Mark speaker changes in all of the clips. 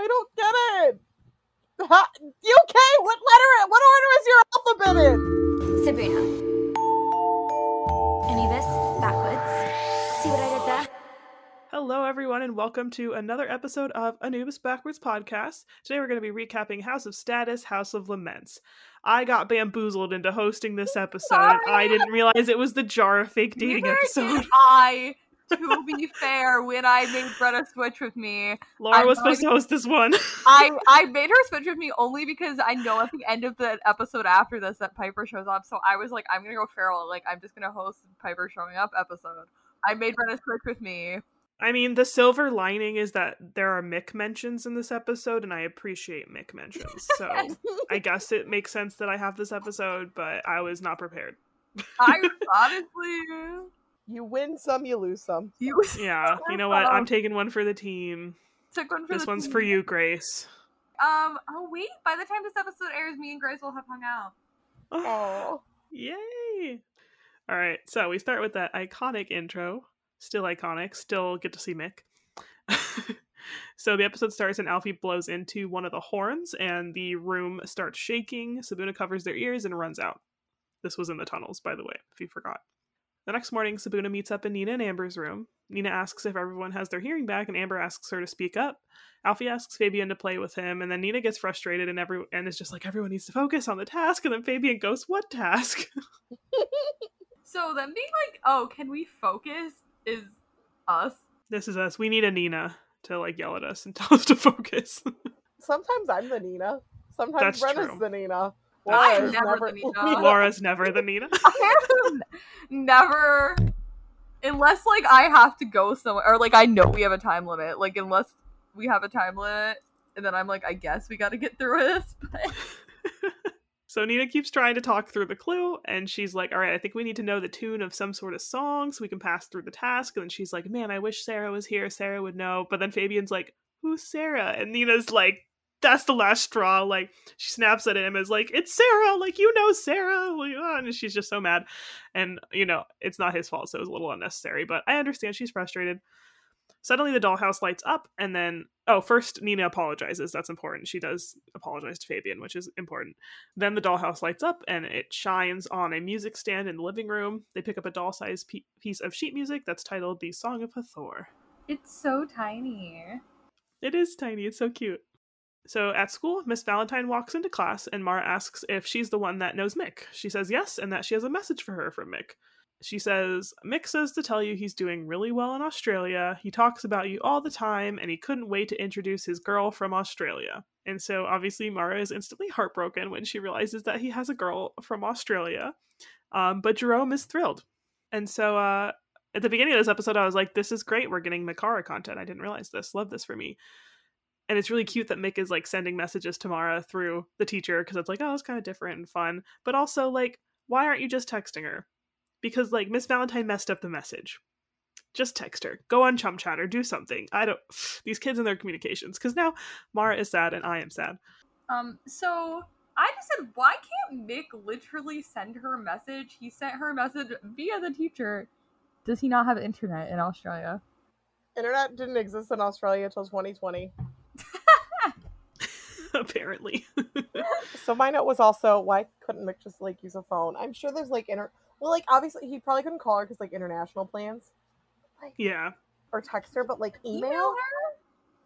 Speaker 1: I don't get it. Ha, okay, what letter? What order is your alphabet in?
Speaker 2: Sibuna. Anubis, backwards. See what I did there?
Speaker 3: Hello, everyone, and welcome to another episode of Anubis Backwards Podcast. Today, we're going to be recapping House of Status, House of Laments. I got bamboozled into hosting this episode.
Speaker 4: Sorry.
Speaker 3: I didn't realize it was the jar of fake dating
Speaker 4: Neither
Speaker 3: episode.
Speaker 4: did I, to be fair, when I made Greta switch with me,
Speaker 3: Laura
Speaker 4: I'm
Speaker 3: was supposed to host this one.
Speaker 4: I I made her switch with me only because I know at the end of the episode after this that Piper shows up. So I was like, I'm gonna go feral. Like I'm just gonna host Piper showing up episode. I made Greta switch with me.
Speaker 3: I mean, the silver lining is that there are Mick mentions in this episode, and I appreciate Mick mentions. So I guess it makes sense that I have this episode, but I was not prepared.
Speaker 4: I honestly,
Speaker 1: You win some, you lose some.
Speaker 4: you
Speaker 3: Yeah, you know what? I'm taking one for the team.
Speaker 4: took one for
Speaker 3: This
Speaker 4: the
Speaker 3: one's
Speaker 4: team.
Speaker 3: for you, Grace.
Speaker 4: Um. Oh wait. By the time this episode airs, me and Grace will have hung out.
Speaker 1: Oh,
Speaker 3: Yay! All right, so we start with that iconic intro. Still iconic. Still get to see Mick. so the episode starts and Alfie blows into one of the horns and the room starts shaking. Sibuna covers their ears and runs out. This was in the tunnels, by the way, if you forgot. The next morning, Sibuna meets up in Nina and Amber's room. Nina asks if everyone has their hearing back, and Amber asks her to speak up. Alfie asks Fabian to play with him, and then Nina gets frustrated and every and is just like, everyone needs to focus on the task. And then Fabian goes, "What task?"
Speaker 4: So then being like, oh, can we focus? Is us.
Speaker 3: this is us. We need a Nina to like yell at us and tell us to focus.
Speaker 1: sometimes I'm the Nina. Sometimes
Speaker 3: That's
Speaker 1: Brenna's
Speaker 3: true.
Speaker 1: the Nina. Laura's
Speaker 4: never the Nina.
Speaker 3: Laura's never the Nina.
Speaker 4: I am never unless like I have to go somewhere or like I know we have a time limit. Like unless we have a time limit and then I'm like, I guess we gotta get through this. But
Speaker 3: So Nina keeps trying to talk through the clue, and she's like, "All right, I think we need to know the tune of some sort of song so we can pass through the task." And then she's like, "Man, I wish Sarah was here. Sarah would know." But then Fabian's like, "Who's Sarah?" And Nina's like, "That's the last straw." Like she snaps at him, is like, "It's Sarah. Like you know Sarah." Ah, And she's just so mad, and you know it's not his fault, so it was a little unnecessary. But I understand she's frustrated. Suddenly, the dollhouse lights up, and then oh, first Nina apologizes. That's important. She does apologize to Fabian, which is important. Then the dollhouse lights up and it shines on a music stand in the living room. They pick up a doll sized pe- piece of sheet music that's titled The Song of Hathor.
Speaker 4: it's so tiny.
Speaker 3: It is tiny, it's so cute. So at school, Miss Valentine walks into class and Mara asks if she's the one that knows Mick. She says yes, and that she has a message for her from Mick. She says, Mick says to tell you he's doing really well in Australia. He talks about you all the time, and he couldn't wait to introduce his girl from Australia. And so obviously, Mara is instantly heartbroken when she realizes that he has a girl from Australia. Um, but Jerome is thrilled. And so uh, at the beginning of this episode, I was like, this is great. We're getting Mickara content. I didn't realize this. Love this for me. And it's really cute that Mick is like sending messages to Mara through the teacher because it's like, oh, it's kind of different and fun. But also, like, why aren't you just texting her? Because like Miss Valentine messed up the message. Just text her. Go on Chum Chatter. Do something. I don't. These kids and their communications. Because now Mara is sad and I am sad.
Speaker 4: Um, so I just said, why can't Mick literally send her a message? He sent her a message via the teacher. Does he not have internet in Australia?
Speaker 1: internet didn't exist in Australia until 2020.
Speaker 3: Apparently.
Speaker 1: So my note was also why couldn't Mick just like use a phone? I'm sure there's like inter. Well, like obviously he probably couldn't call her because like international plans, like
Speaker 3: yeah.
Speaker 1: or text her, but like
Speaker 4: Email
Speaker 1: email.
Speaker 4: her?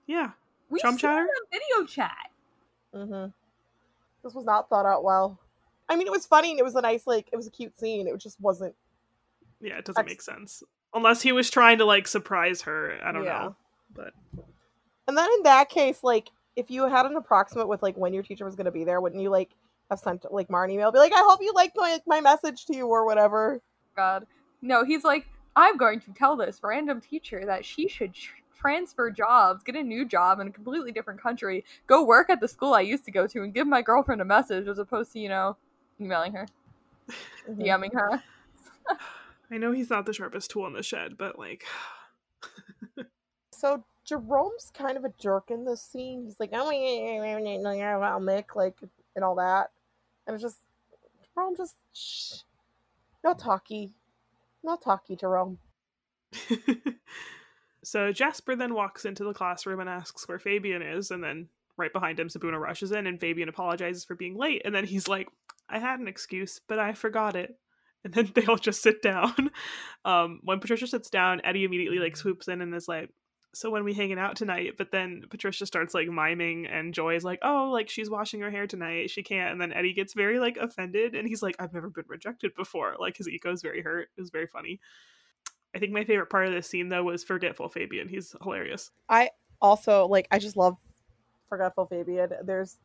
Speaker 3: Yeah.
Speaker 4: We
Speaker 3: Chum
Speaker 4: still
Speaker 3: chatter?
Speaker 4: video chat.
Speaker 1: Mm-hmm. This was not thought out well. I mean, it was funny and it was a nice like it was a cute scene. It just wasn't.
Speaker 3: Yeah. It doesn't
Speaker 1: Ex-
Speaker 3: make sense. Unless he was trying to like surprise her. I don't
Speaker 1: Yeah.
Speaker 3: know. But
Speaker 1: And then in that case, like if you had an approximate with like when your teacher was going to be there, wouldn't you like have sent like Mar an email, be like, I hope you liked my my message to you or whatever.
Speaker 4: God. No, he's like, I'm going to tell this random teacher that she should tr- transfer jobs, get a new job in a completely different country, go work at the school I used to go to, and give my girlfriend a message as opposed to, you know, emailing her,
Speaker 1: Mhm.
Speaker 4: DMing her.
Speaker 3: I know he's not the sharpest tool in the shed, but like,
Speaker 1: So Jerome's kind of a jerk in this scene. He's like, oh, I'll Mick, like, and all that. And it's just, Jerome just, shh. No talky. No talky, Jerome.
Speaker 3: So Jasper then walks into the classroom and asks where Fabian is, and then right behind him, Sibuna rushes in, and Fabian apologizes for being late, and then he's like, "I had an excuse, but I forgot it." And then they all just sit down. Um, when Patricia sits down, Eddie immediately like swoops in and is like, "So when we hanging out tonight?" But then Patricia starts like miming, and Joy is like, "Oh, like she's washing her hair tonight, she can't." And then Eddie gets very like offended, and he's like, "I've never been rejected before." Like his ego is very hurt. It was very funny. I think my favorite part of this scene though was forgetful Fabian. He's hilarious.
Speaker 1: I also like I just love Forgetful Fabian. There's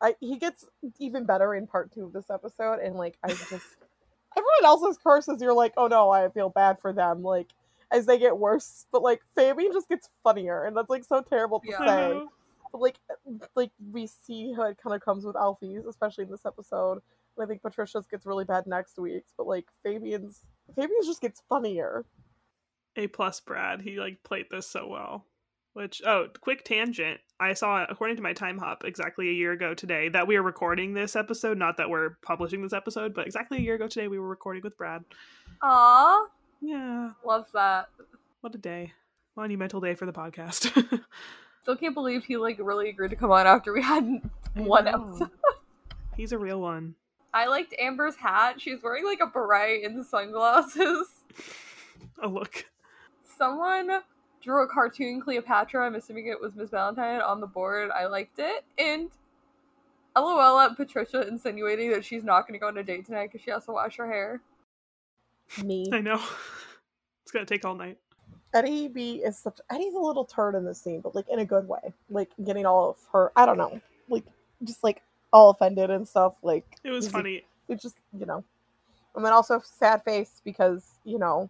Speaker 1: I he gets even better in part two of this episode and like I just everyone else's curses you're like, oh no, I feel bad for them, like as they get worse. But like Fabian just gets funnier and that's like so terrible to
Speaker 4: Yeah.
Speaker 1: Say. But like uh, like we see how it kind of comes with Alfie's, especially in this episode. And I think Patricia's gets really bad next week. but like Fabian's Fabian's just gets funnier.
Speaker 3: A plus Brad. He like played this so well. Which oh, quick tangent. I saw according to my time hop exactly a year ago today that we are recording this episode. Not that we're publishing this episode, but exactly a year ago today we were recording with Brad.
Speaker 4: Aw,
Speaker 3: Yeah,
Speaker 4: love that.
Speaker 3: what a day! Monumental day for the podcast.
Speaker 4: Still can't believe he like really agreed to come on after we had one episode.
Speaker 3: He's a real one.
Speaker 4: I liked Amber's hat. She's wearing like a beret and sunglasses.
Speaker 3: Oh look.
Speaker 4: Someone drew a cartoon Cleopatra. I'm assuming it was Miss Valentine on the board. I liked it. And LOL at Patricia insinuating that she's not going to go on a date tonight because she has to wash her hair.
Speaker 1: Me.
Speaker 3: I know. It's gonna take all night.
Speaker 1: Eddie B is such Eddie's a little turd in this scene, but like in a good way. Like getting all of her I don't know. Like just like all offended and stuff. Like
Speaker 3: It was funny.
Speaker 1: It's just you know. And then also sad face because, you know,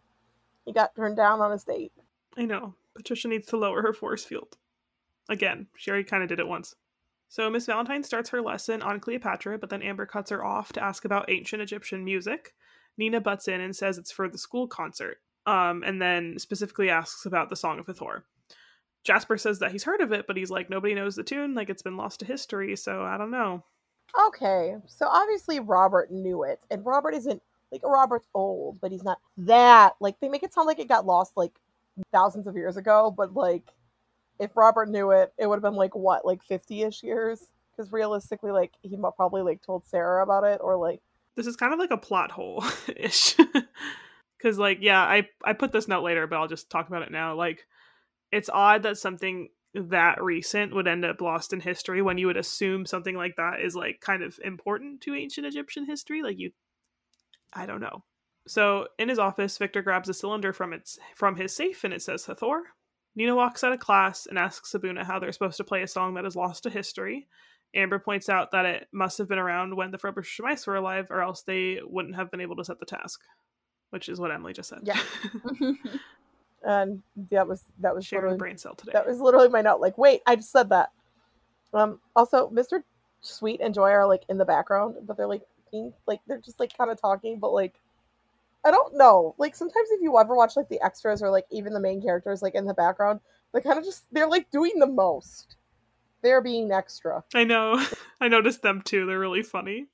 Speaker 1: he got turned down on his date.
Speaker 3: I know. Patricia needs to lower her force field. Again, Sherry kind of did it once. So Miss Valentine starts her lesson on Cleopatra, but then Amber cuts her off to ask about ancient Egyptian music. Nina butts in and says it's for the school concert, um, and then specifically asks about the Song of Hathor. Jasper says that he's heard of it, but he's like, nobody knows the tune, like it's been lost to history, so I don't know.
Speaker 1: Okay. So obviously Robert knew it. And Robert isn't like Robert's old, but he's not that like they make it sound like it got lost like thousands of years ago, but like if Robert knew it, it would have been like what, like 50ish years? Because realistically, like he probably like told Sarah about it, or like
Speaker 3: This is kind of like a plot hole ish. Because, like, yeah, I, I put this note later, but I'll just talk about it now. Like, it's odd that something that recent would end up lost in history when you would assume something like that is like kind of important to ancient Egyptian history. Like you I don't know. So in his office, Victor grabs a cylinder from its from his safe and it says Hathor. Nina walks out of class and asks Sibuna how they're supposed to play a song that is lost to history. Amber points out that it must have been around when the Frobisher-Smythes were alive, or else they wouldn't have been able to set the task. Which is what Emily just said.
Speaker 1: Yeah. and that was that was
Speaker 3: Sharing
Speaker 1: literally
Speaker 3: brain cell today.
Speaker 1: that was literally my note. Like, wait, I just said that. Um. Also, Mr. Sweet and Joy are like in the background, but they're like being like they're just like kind of talking, but like I don't know. Like sometimes if you ever watch like the extras or like even the main characters like in the background, they kind of just they're like doing the most. They're being extra.
Speaker 3: I know. I noticed them too. They're really funny.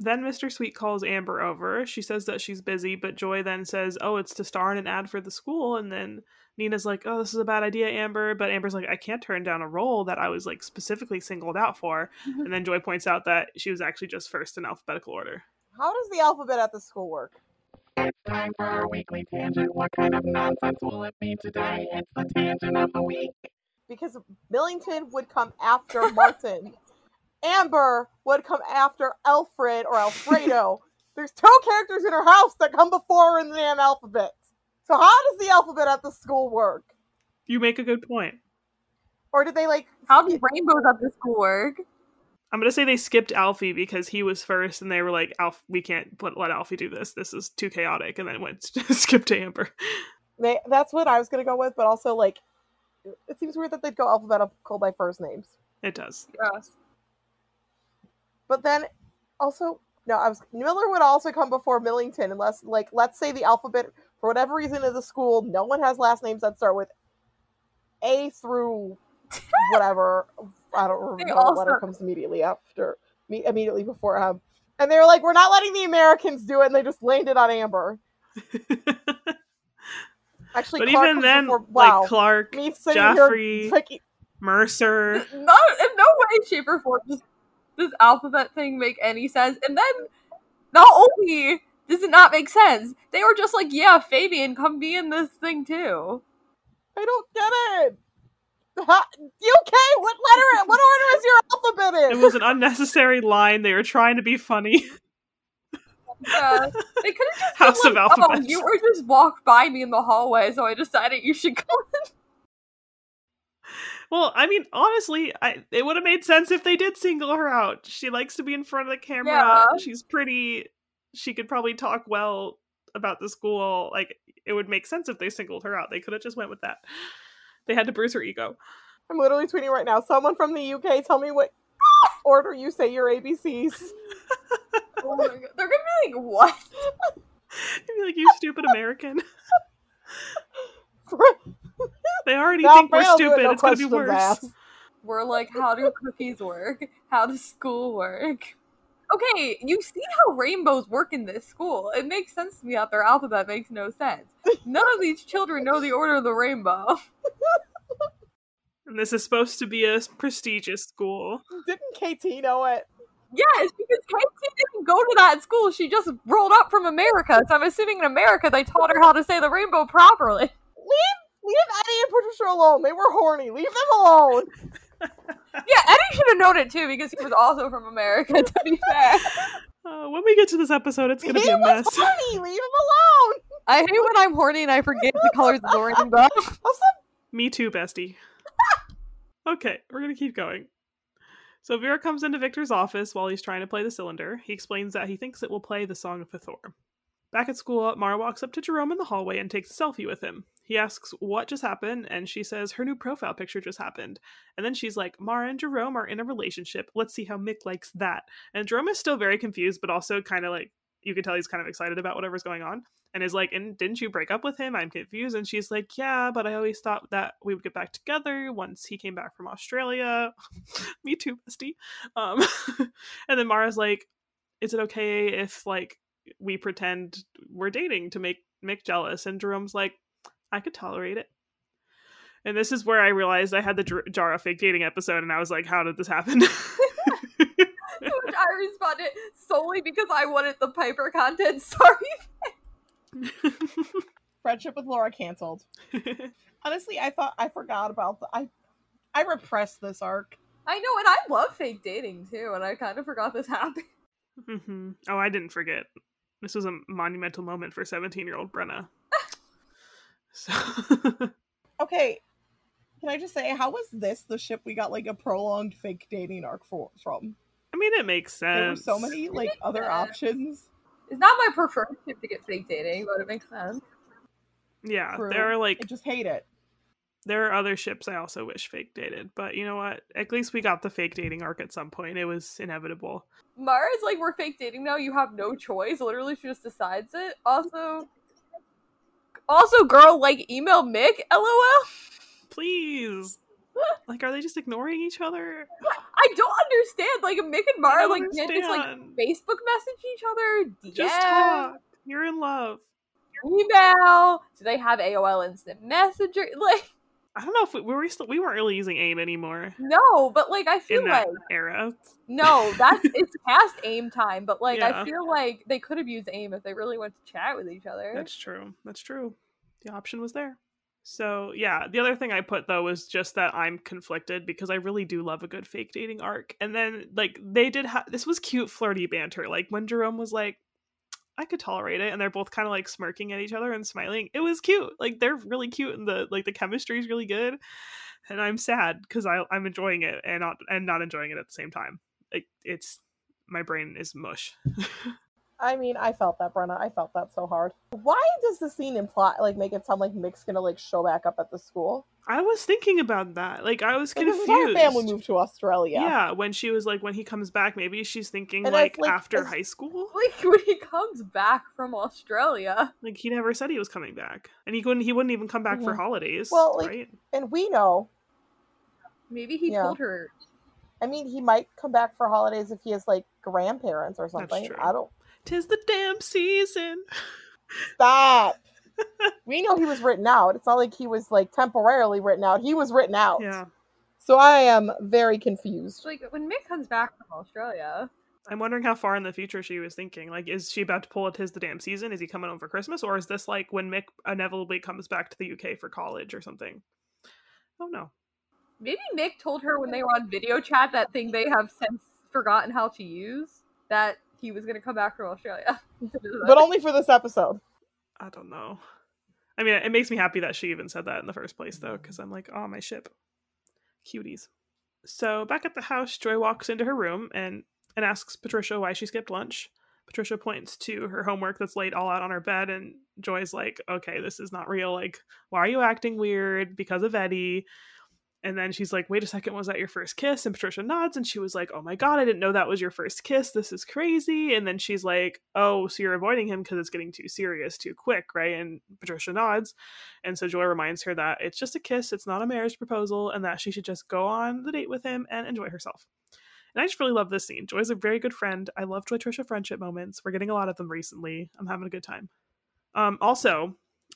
Speaker 3: Then Mr. Sweet calls Amber over. She says that she's busy, but Joy then says, Oh, it's to star in an ad for the school. And then Nina's like, Oh, this is a bad idea, Amber. But Amber's like, I can't turn down a role that I was like specifically singled out for. Mm-hmm. And then Joy points out that she was actually just first in alphabetical order.
Speaker 1: How does the alphabet at the school work?
Speaker 5: It's time for our weekly tangent. What kind of nonsense will it be today? It's the tangent of the week.
Speaker 1: Because Millington would come after Martin. Amber would come after Alfred or Alfredo. There's two characters in her house that come before her in the damn alphabet. So how does the alphabet at the school work?
Speaker 3: You make a good point.
Speaker 1: Or did they like
Speaker 4: How do rainbows at the school work?
Speaker 3: I'm gonna say they skipped Alfie because he was first, and they were like, "Alf, we can't put, let Alfie do this. This is too chaotic." And then went skip to Amber.
Speaker 1: They, that's what I was gonna go with, but also like it seems weird that they'd go alphabetical by first names.
Speaker 3: It does.
Speaker 4: Yes.
Speaker 1: But then also no, I was Miller would also come before Millington unless like let's say the alphabet for whatever reason in the school, no one has last names that start with A through whatever. I don't remember what letter
Speaker 4: start-
Speaker 1: comes immediately after me immediately before him. And they were like, We're not letting the Americans do it, and they just landed on Amber. Actually,
Speaker 3: but
Speaker 1: Clarke
Speaker 3: even then,
Speaker 1: before- wow.
Speaker 3: like Clarke,
Speaker 1: me sitting
Speaker 3: Jaffray,
Speaker 1: here, picking-
Speaker 3: Mercer.
Speaker 4: No, in no way, shape, or form does this alphabet thing make any sense. And then, not only does it not make sense, they were just like, "Yeah, Fabian, come be in this thing too."
Speaker 1: I don't get it. Ha- UK, what letter? What order is your alphabet in?
Speaker 3: It was an unnecessary line. They were trying to be funny.
Speaker 4: Yeah, they could have just
Speaker 3: House
Speaker 4: been
Speaker 3: of
Speaker 4: like, "Oh, you were just walked by me in the hallway, so I decided you should come."
Speaker 3: Well, I mean, honestly, I, it would have made sense if they did single her out. She likes to be in front of the camera.
Speaker 4: Yeah.
Speaker 3: She's pretty. She could probably talk well about the school. Like, it would make sense if they singled her out. They could have just went with that. They had to bruise her ego.
Speaker 1: I'm literally tweeting right now. Someone from the UK, tell me what order you say your ABCs.
Speaker 4: oh my god, they're gonna be like, "What?"
Speaker 3: I'd be like, you stupid American. They already
Speaker 1: Now,
Speaker 3: think we're
Speaker 1: Freya's doing
Speaker 3: stupid.
Speaker 1: no
Speaker 3: it's gonna be worse.
Speaker 1: asked.
Speaker 4: We're like, how do cookies work? How does school work? Okay, you see how rainbows work in this school. It makes sense to me that their alphabet makes no sense. None of these children know the order of the rainbow.
Speaker 3: And this is supposed to be a prestigious school.
Speaker 1: Didn't KT know it?
Speaker 4: Yes, because KT didn't go to that school. She just rolled up from America. So I'm assuming in America they taught her how to say the rainbow properly.
Speaker 1: Leave, leave Eddie and Patricia alone. They were horny. Leave them alone.
Speaker 4: Yeah, Eddie should have known it too because he was also from America, to be fair.
Speaker 3: Uh, when we get to this episode, it's gonna
Speaker 1: he
Speaker 3: be a
Speaker 1: was
Speaker 3: mess.
Speaker 1: horny. Leave him alone.
Speaker 4: I hate when I'm horny and I forget the colors of the rainbow.
Speaker 1: Also,
Speaker 3: Me too, bestie. Okay, we're gonna keep going. So Vera comes into Victor's office while he's trying to play the cylinder. He explains that he thinks it will play the Song of Hathor. Back at school, Mara walks up to Jerome in the hallway and takes a selfie with him. He asks what just happened, and she says her new profile picture just happened. And then she's like, Mara and Jerome are in a relationship. Let's see how Mick likes that. And Jerome is still very confused, but also kind of like, you can tell he's kind of excited about whatever's going on and is like, and didn't you break up with him? I'm confused. And she's like, yeah, but I always thought that we would get back together once he came back from Australia. Me too, bestie. Um, and then Mara's like, is it okay if like we pretend we're dating to make Mick jealous? And Jerome's like, I could tolerate it. And this is where I realized I had the Jar- Jara fake dating episode, and I was like, how did this happen?
Speaker 4: To responded solely because I wanted the Piper content. Sorry.
Speaker 1: friendship with Laura canceled. Honestly, I thought I forgot about the. I I repressed this arc.
Speaker 4: I know, and I love fake dating too, and I kind of forgot this happened.
Speaker 3: hmm Oh, I didn't forget. This was a monumental moment for 17 year old Brenna. So,
Speaker 1: Okay, can I just say how was this the ship we got like a prolonged fake dating arc for from?
Speaker 3: I mean, it makes sense.
Speaker 1: There were so many like other
Speaker 4: Yeah.
Speaker 1: options.
Speaker 4: It's not my preferred tip to get fake dating, but it makes sense.
Speaker 3: Yeah,
Speaker 1: True.
Speaker 3: there are like
Speaker 1: I just hate it.
Speaker 3: there are other ships I also wish fake dated, but you know what? At least we got the fake dating arc at some point. It was inevitable.
Speaker 4: Mara's like, we're fake dating now. You have no choice. Literally, she just decides it. Also, also, girl, like email Mick. LOL.
Speaker 3: Please. Like, are they just ignoring each other?
Speaker 4: I don't understand. Like Mick and Mara like can't just like. Facebook message each other. DM,
Speaker 3: Just talk. You're in love.
Speaker 4: email. Do they have AOL Instant Messenger? Like,
Speaker 3: I don't know if we were we still we weren't really using AIM anymore
Speaker 4: no, but like I feel like
Speaker 3: era.
Speaker 4: no, that's it's past AIM time. But like
Speaker 3: Yeah.
Speaker 4: I feel like they could have used AIM if they really went to chat with each other.
Speaker 3: That's true. That's true. The option was there. So yeah, the other thing I put though was just that I'm conflicted because I really do love a good fake dating arc. And then like they did have this was cute flirty banter. Like when Jerome was like, I could tolerate it, and they're both kind of like smirking at each other and smiling. It was cute. Like they're really cute, and the like the chemistry is really good. And I'm sad because I I'm enjoying it and not and not enjoying it at the same time. Like it's my brain is mush.
Speaker 1: I mean, I felt that, Brenna. I felt that so hard. Why does the scene imply like make it sound like Mick's gonna like show back up at the school?
Speaker 3: I was thinking about that. Like I was
Speaker 1: Like,
Speaker 3: confused.
Speaker 1: his entire family moved to Australia.
Speaker 3: Yeah. when she was like, when he comes back, maybe she's thinking like,
Speaker 1: it's, like,
Speaker 3: after
Speaker 1: it's-
Speaker 3: high school.
Speaker 4: Like when he comes back from Australia.
Speaker 3: Like he never said he was coming back, and he wouldn't. He wouldn't even come back for
Speaker 1: Mhm.
Speaker 3: holidays.
Speaker 1: Well, like-
Speaker 3: right?
Speaker 1: And we know.
Speaker 4: Maybe he
Speaker 1: Yeah.
Speaker 4: told her.
Speaker 1: I mean, he might come back for holidays if he has like grandparents or something.
Speaker 3: true.
Speaker 1: I don't
Speaker 3: Tis the damn season.
Speaker 1: stop. we know he was written out. It's not like he was like temporarily written out. He was written out.
Speaker 3: Yeah.
Speaker 1: So I am very confused.
Speaker 4: Like when Mick comes back from Australia.
Speaker 3: I'm wondering how far in the future she was thinking. Like, is she about to pull it his the damn season? Is he coming home for Christmas? Or is this like when Mick inevitably comes back to the UK for college or something? Oh no.
Speaker 4: Maybe Mick told her when they were on video chat that thing they have since forgotten how to use that he was going to come back from Australia.
Speaker 1: But only for this episode.
Speaker 3: I don't know. I mean, it makes me happy that she even said that in the first place, though, because I'm like, oh, my ship. Cuties. So back at the house, Joy walks into her room and, and asks Patricia why she skipped lunch. Patricia points to her homework that's laid all out on her bed, and Joy's like, okay, this is not real. Like, why are you acting weird? Because of Eddie. And then she's like, wait a second, was that your first kiss? And Patricia nods and she was like, oh my God, I didn't know that was your first kiss. This is crazy. And then she's like, oh, so you're avoiding him because it's getting too serious too quick, right? And Patricia nods. And so Joy reminds her that it's just a kiss, it's not a marriage proposal, and that she should just go on the date with him and enjoy herself. And I just really love this scene. Joy's a very good friend. I love Joy Trisha friendship moments. We're getting a lot of them recently. I'm having a good time. Um, also,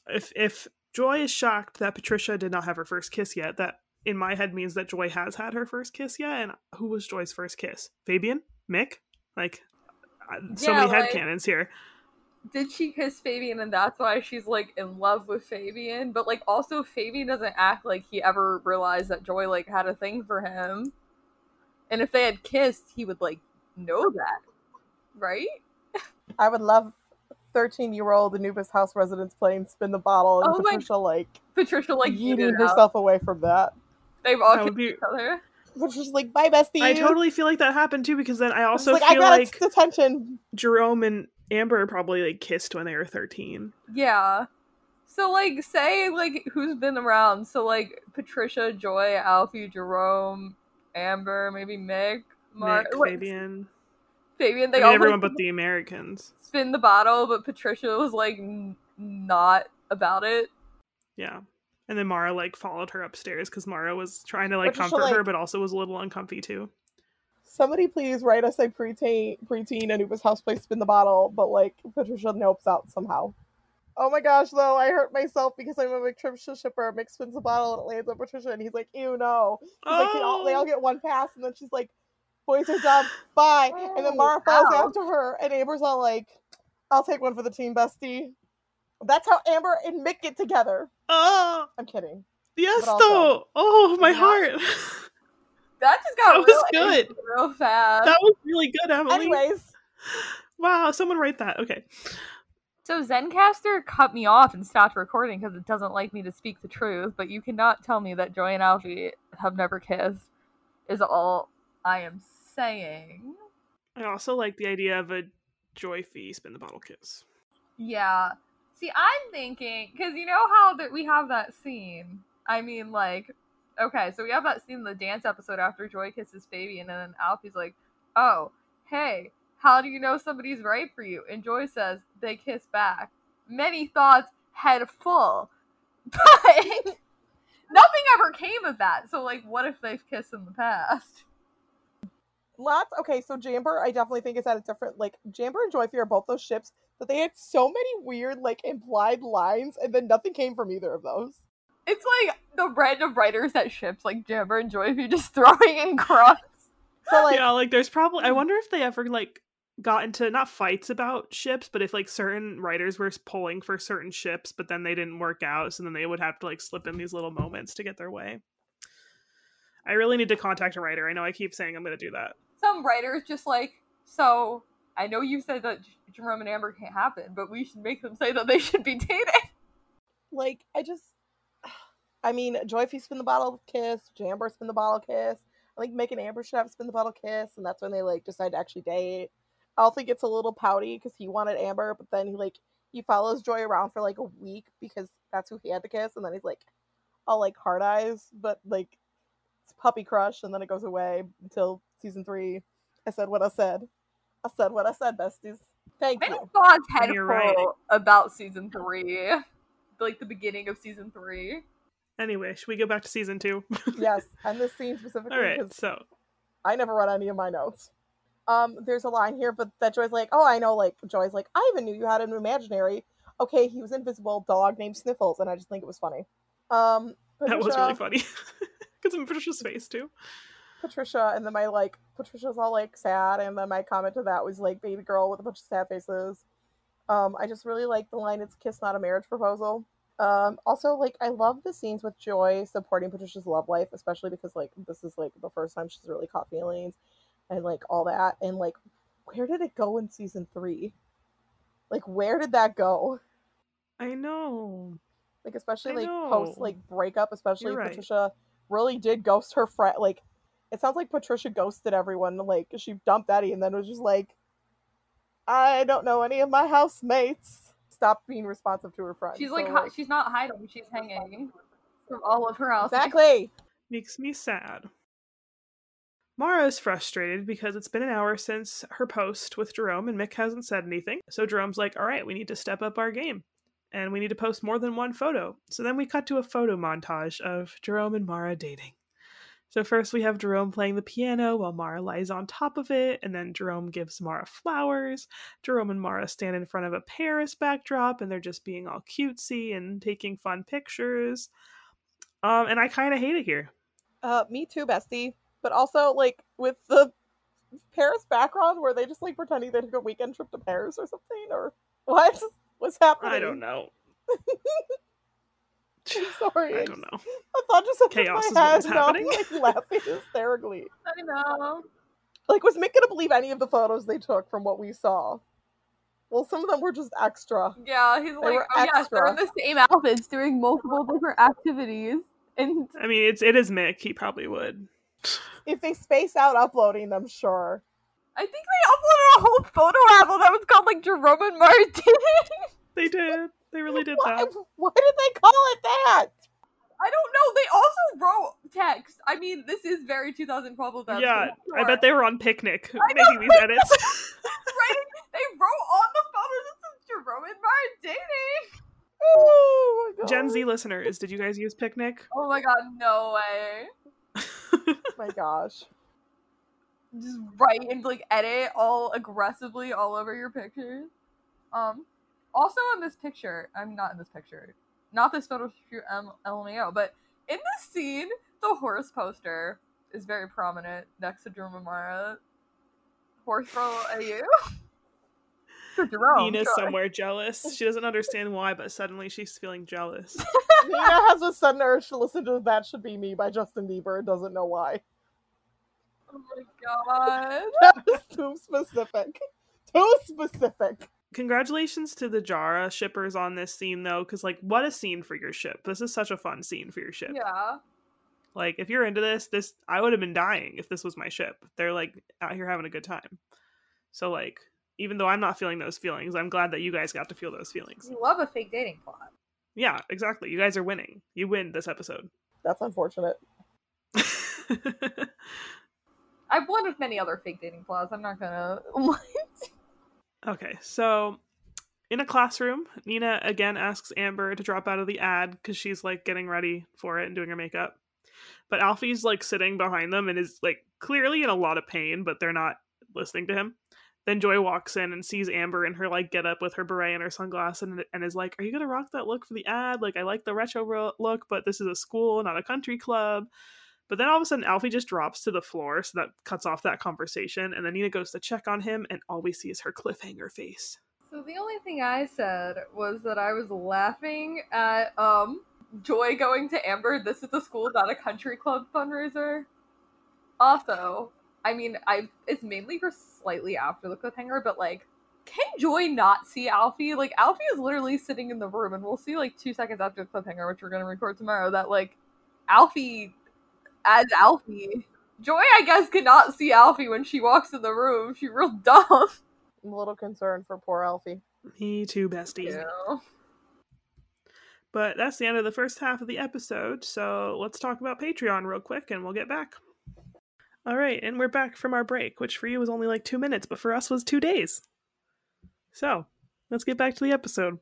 Speaker 3: if if Joy is shocked that Patricia did not have her first kiss yet, that in my head means that Joy has had her first kiss yet. And who was Joy's first kiss? Fabian? Mick? Like, so
Speaker 4: Yeah,
Speaker 3: many
Speaker 4: like-
Speaker 3: headcanons here.
Speaker 4: Did she kiss Fabian and that's why she's like in love with Fabian? But like also Fabian doesn't act like he ever realized that Joy like had a thing for him. And if they had kissed, he would like know that. Right?
Speaker 1: I would love 13 year old Anubis house residents playing spin the bottle and
Speaker 4: Oh my-
Speaker 1: Patricia like,
Speaker 4: Patricia like
Speaker 1: yeeting
Speaker 4: yeeted out.
Speaker 1: herself away from that.
Speaker 4: They've all
Speaker 3: That
Speaker 4: kissed
Speaker 3: would be-
Speaker 4: each other.
Speaker 1: Patricia's like, bye bestie.
Speaker 3: I totally feel like that happened too because then I
Speaker 1: She's
Speaker 3: also
Speaker 1: like, I
Speaker 3: feel
Speaker 1: got
Speaker 3: like
Speaker 1: its attention.
Speaker 3: Jerome and Amber probably like kissed when they were 13.
Speaker 4: Yeah. So like say like who's been around? So like Patricia, Joy, Alfie, Jerome, Amber, maybe Mick, Mar-
Speaker 3: Nick,
Speaker 4: what-
Speaker 3: Fabian.
Speaker 4: Fabian.
Speaker 3: I
Speaker 4: They
Speaker 3: mean,
Speaker 4: all
Speaker 3: everyone
Speaker 4: like,
Speaker 3: but the Americans.
Speaker 4: spin the bottle, but Patricia was like n- not about it.
Speaker 3: Yeah. And then Mara like followed her upstairs because Mara was trying to like
Speaker 1: Patricia,
Speaker 3: comfort her, but also was a little uncomfy too.
Speaker 1: Somebody please write us a preteen preteen Anubis house play spin the bottle, but like Patricia nopes out somehow. Oh my gosh, though, I hurt myself because I'm a Patricia shipper. Mick spins the bottle and it lands on Patricia, and he's like, ew, no. He's like, they all, they all oh. get one pass, and then she's like, boys are done, bye. And then
Speaker 4: Oh,
Speaker 1: Mara falls
Speaker 4: ow.
Speaker 1: after her, and Amber's all like, I'll take one for the team, bestie. That's how Amber and Mick get together.
Speaker 3: Oh,
Speaker 1: I'm kidding.
Speaker 3: yes,
Speaker 1: But also-
Speaker 3: though. Oh, my
Speaker 1: Yeah.
Speaker 3: heart.
Speaker 4: That just got
Speaker 3: That was
Speaker 4: real
Speaker 3: good.
Speaker 4: real fast.
Speaker 3: that was really good, Emily.
Speaker 1: Anyways,
Speaker 3: Wow, someone write that. Okay.
Speaker 4: So Zencastr cut me off and stopped recording because it doesn't like me to speak the truth. But you cannot tell me that Joy and Alfie have never kissed. Is all I am saying.
Speaker 3: I also like the idea of a joy fee spin the bottle kiss.
Speaker 4: Yeah. See, I'm thinking because you know how that we have that scene. I mean, like, okay, so we have that scene in the dance episode after Joy kisses Baby, and then Alfie's like, "Oh, hey, how do you know somebody's right for you?" And Joy says they kiss back. Many thoughts, head full, but nothing ever came of that. So, like, what if they've kissed in the past?
Speaker 1: lots. Okay, so Jamber, I definitely think is at a different. Like Jamber and Joyfree are both those ships that they had so many weird like implied lines, and then nothing came from either of those.
Speaker 4: It's like the random writers that ships, like Jamber and Joy, who just throwing in crumbs.
Speaker 1: So like,
Speaker 3: yeah, like there's probably I mm. wonder if they ever like got into not fights about ships, but if like certain writers were pulling for certain ships, but then they didn't work out, so then they would have to like slip in these little moments to get their way. I really need to contact a writer. I know I keep saying I'm going to do that.
Speaker 4: some writers just like so i know you said that jerome and amber can't happen but we should make them say that they should be dating
Speaker 1: like I just, I mean, Joyfree spin the bottle kiss, Jamber spin the bottle kiss. I think Mick and Amber should have spin the bottle kiss, and that's when they like decide to actually date. Alfie gets a little pouty because he wanted Amber, but then he like he follows Joy around for like a week because that's who he had to kiss, and then he's like all like hard eyes, but like it's puppy crush, and then it goes away until season three. I said what I said. I said what I said, besties. Thank
Speaker 4: many
Speaker 1: you.
Speaker 4: thoughts head
Speaker 3: You're
Speaker 4: full
Speaker 3: right.
Speaker 4: about season three like the beginning of season three
Speaker 3: Anyway, should we go back to season two?
Speaker 1: Yes, and this scene specifically
Speaker 3: All right, so
Speaker 1: I never read any of my notes. Um, there's a line here, but that Joy's like, "Oh, I know." Like Joy's like, "I even knew you had an imaginary okay, he was invisible, dog named Sniffles, and I just think it was funny. Um,
Speaker 3: That was really funny. Because of Patricia's face too.
Speaker 1: Patricia, and then my like Patricia's all like sad, and then my comment to that was like baby girl with a bunch of sad faces. Um, I just really like the line "It's kiss, not a marriage proposal." Um, also, like I love the scenes with Joy supporting Patricia's love life, especially because like this is like the first time she's really caught feelings, and like all that, and like where did it go in season three? Like where did that go?
Speaker 3: I know.
Speaker 1: Like especially
Speaker 3: I
Speaker 1: like post like breakup, especially
Speaker 3: right.
Speaker 1: Patricia really did ghost her friend. Like it sounds like Patricia ghosted everyone. Like she dumped Eddie and then was just like, I don't know any of my housemates. Stop being responsive to her friends.
Speaker 4: She's like,
Speaker 1: So,
Speaker 4: hi- she's not hiding. She's hanging from all of her house.
Speaker 1: exactly.
Speaker 3: Makes me sad. Mara is frustrated because it's been an hour since her post with Jerome and Mick hasn't said anything. So Jerome's like, all right, we need to step up our game and we need to post more than one photo. So then we cut to a photo montage of Jerome and Mara dating. So first we have Jerome playing the piano while Mara lies on top of it, and then Jerome gives Mara flowers. Jerome and Mara stand in front of a Paris backdrop and they're just being all cutesy and taking fun pictures. Um, and I kind of hate it here.
Speaker 1: Uh, me too, bestie. But also like with the Paris background, where they just like pretending they took a weekend trip to Paris or something, or what? What's happening?
Speaker 3: I don't know.
Speaker 1: I'm sorry.
Speaker 3: I don't know.
Speaker 1: I thought just something
Speaker 3: Chaos
Speaker 1: in
Speaker 3: is
Speaker 1: my head, and now I'm,
Speaker 3: happening.
Speaker 1: like laughing hysterically.
Speaker 4: I know.
Speaker 1: Like, was Mick gonna believe any of the photos they took from what we saw? Well, some of them were just extra.
Speaker 4: Yeah, he's like,
Speaker 1: were
Speaker 4: oh yes, they're in the same outfits doing multiple different activities. And
Speaker 3: I mean, it's it is Mick. He probably would.
Speaker 1: If they space out uploading them, sure.
Speaker 4: I think they uploaded a whole photo album that was called like Jerome and Martin.
Speaker 3: They did. They really did
Speaker 1: Why,
Speaker 3: that.
Speaker 1: why did they call it that?
Speaker 4: I don't know. They also wrote text. I mean, this is very 2012 of them.
Speaker 3: Yeah,
Speaker 4: so
Speaker 3: I bet they were on Picnik
Speaker 4: I know,
Speaker 3: making these
Speaker 4: right?
Speaker 3: edits.
Speaker 4: right? They wrote on the photos it says Jerome and Martin dating.
Speaker 1: Oh my god.
Speaker 3: Gen Z listeners, did you guys use Picnik?
Speaker 4: Oh my god, no way.
Speaker 1: my gosh.
Speaker 4: Just write and like edit all aggressively all over your pictures. Um, also in this picture, I'm not in this picture, not this photo shoot um, LMAO, but in this scene, the horse poster is very prominent next to Jerome and Mara. Horse roll at you. For Jerome.
Speaker 3: Nina's
Speaker 4: sure.
Speaker 3: somewhere jealous. She doesn't understand why, but suddenly she's feeling jealous.
Speaker 1: Nina has a sudden urge to listen to "That Should Be Me" by Justin Bieber and doesn't know why.
Speaker 4: Oh my god.
Speaker 1: That was too specific. Too specific.
Speaker 3: Congratulations to the Jara shippers on this scene, though, because, like, what a scene for your ship. This is such a fun scene for your ship.
Speaker 4: Yeah.
Speaker 3: Like, if you're into this, this I would have been dying if this was my ship. They're like out here having a good time. So, like, even though I'm not feeling those feelings, I'm glad that you guys got to feel those feelings.
Speaker 4: You love a fake dating plot.
Speaker 3: Yeah, exactly. You guys are winning. You win this episode.
Speaker 1: That's unfortunate.
Speaker 4: I've won with many other fake dating plots. I'm not gonna.
Speaker 3: okay, so in a classroom, Nina again asks Amber to drop out of the ad because she's like getting ready for it and doing her makeup. But Alfie's like sitting behind them and is like clearly in a lot of pain, but they're not listening to him. Then Joy walks in and sees Amber in her like get up with her beret and her sunglasses and, and is like, "Are you gonna rock that look for the ad? Like, I like the retro look, but this is a school, not a country club." But then all of a sudden, Alfie just drops to the floor, so that cuts off that conversation. And then Nina goes to check on him, and all we see is her cliffhanger face.
Speaker 4: So the only thing I said was that I was laughing at um Joy going to Amber. This is a school, not a country club fundraiser. Also, I mean, I it's mainly for slightly after the cliffhanger, but like, can Joy not see Alfie? Like, Alfie is literally sitting in the room, and we'll see like two seconds after the cliffhanger, which we're gonna record tomorrow. That like, Alfie as Alfie. Joy, I guess, cannot see Alfie when she walks in the room. She's real dumb.
Speaker 1: I'm a little concerned for poor Alfie.
Speaker 3: Me too, bestie.
Speaker 4: Yeah.
Speaker 3: But that's the end of the first half of the episode, so let's talk about Patreon real quick and we'll get back. All right, and we're back from our break, which for you was only like two minutes, but for us was two days. So, let's get back to the episode.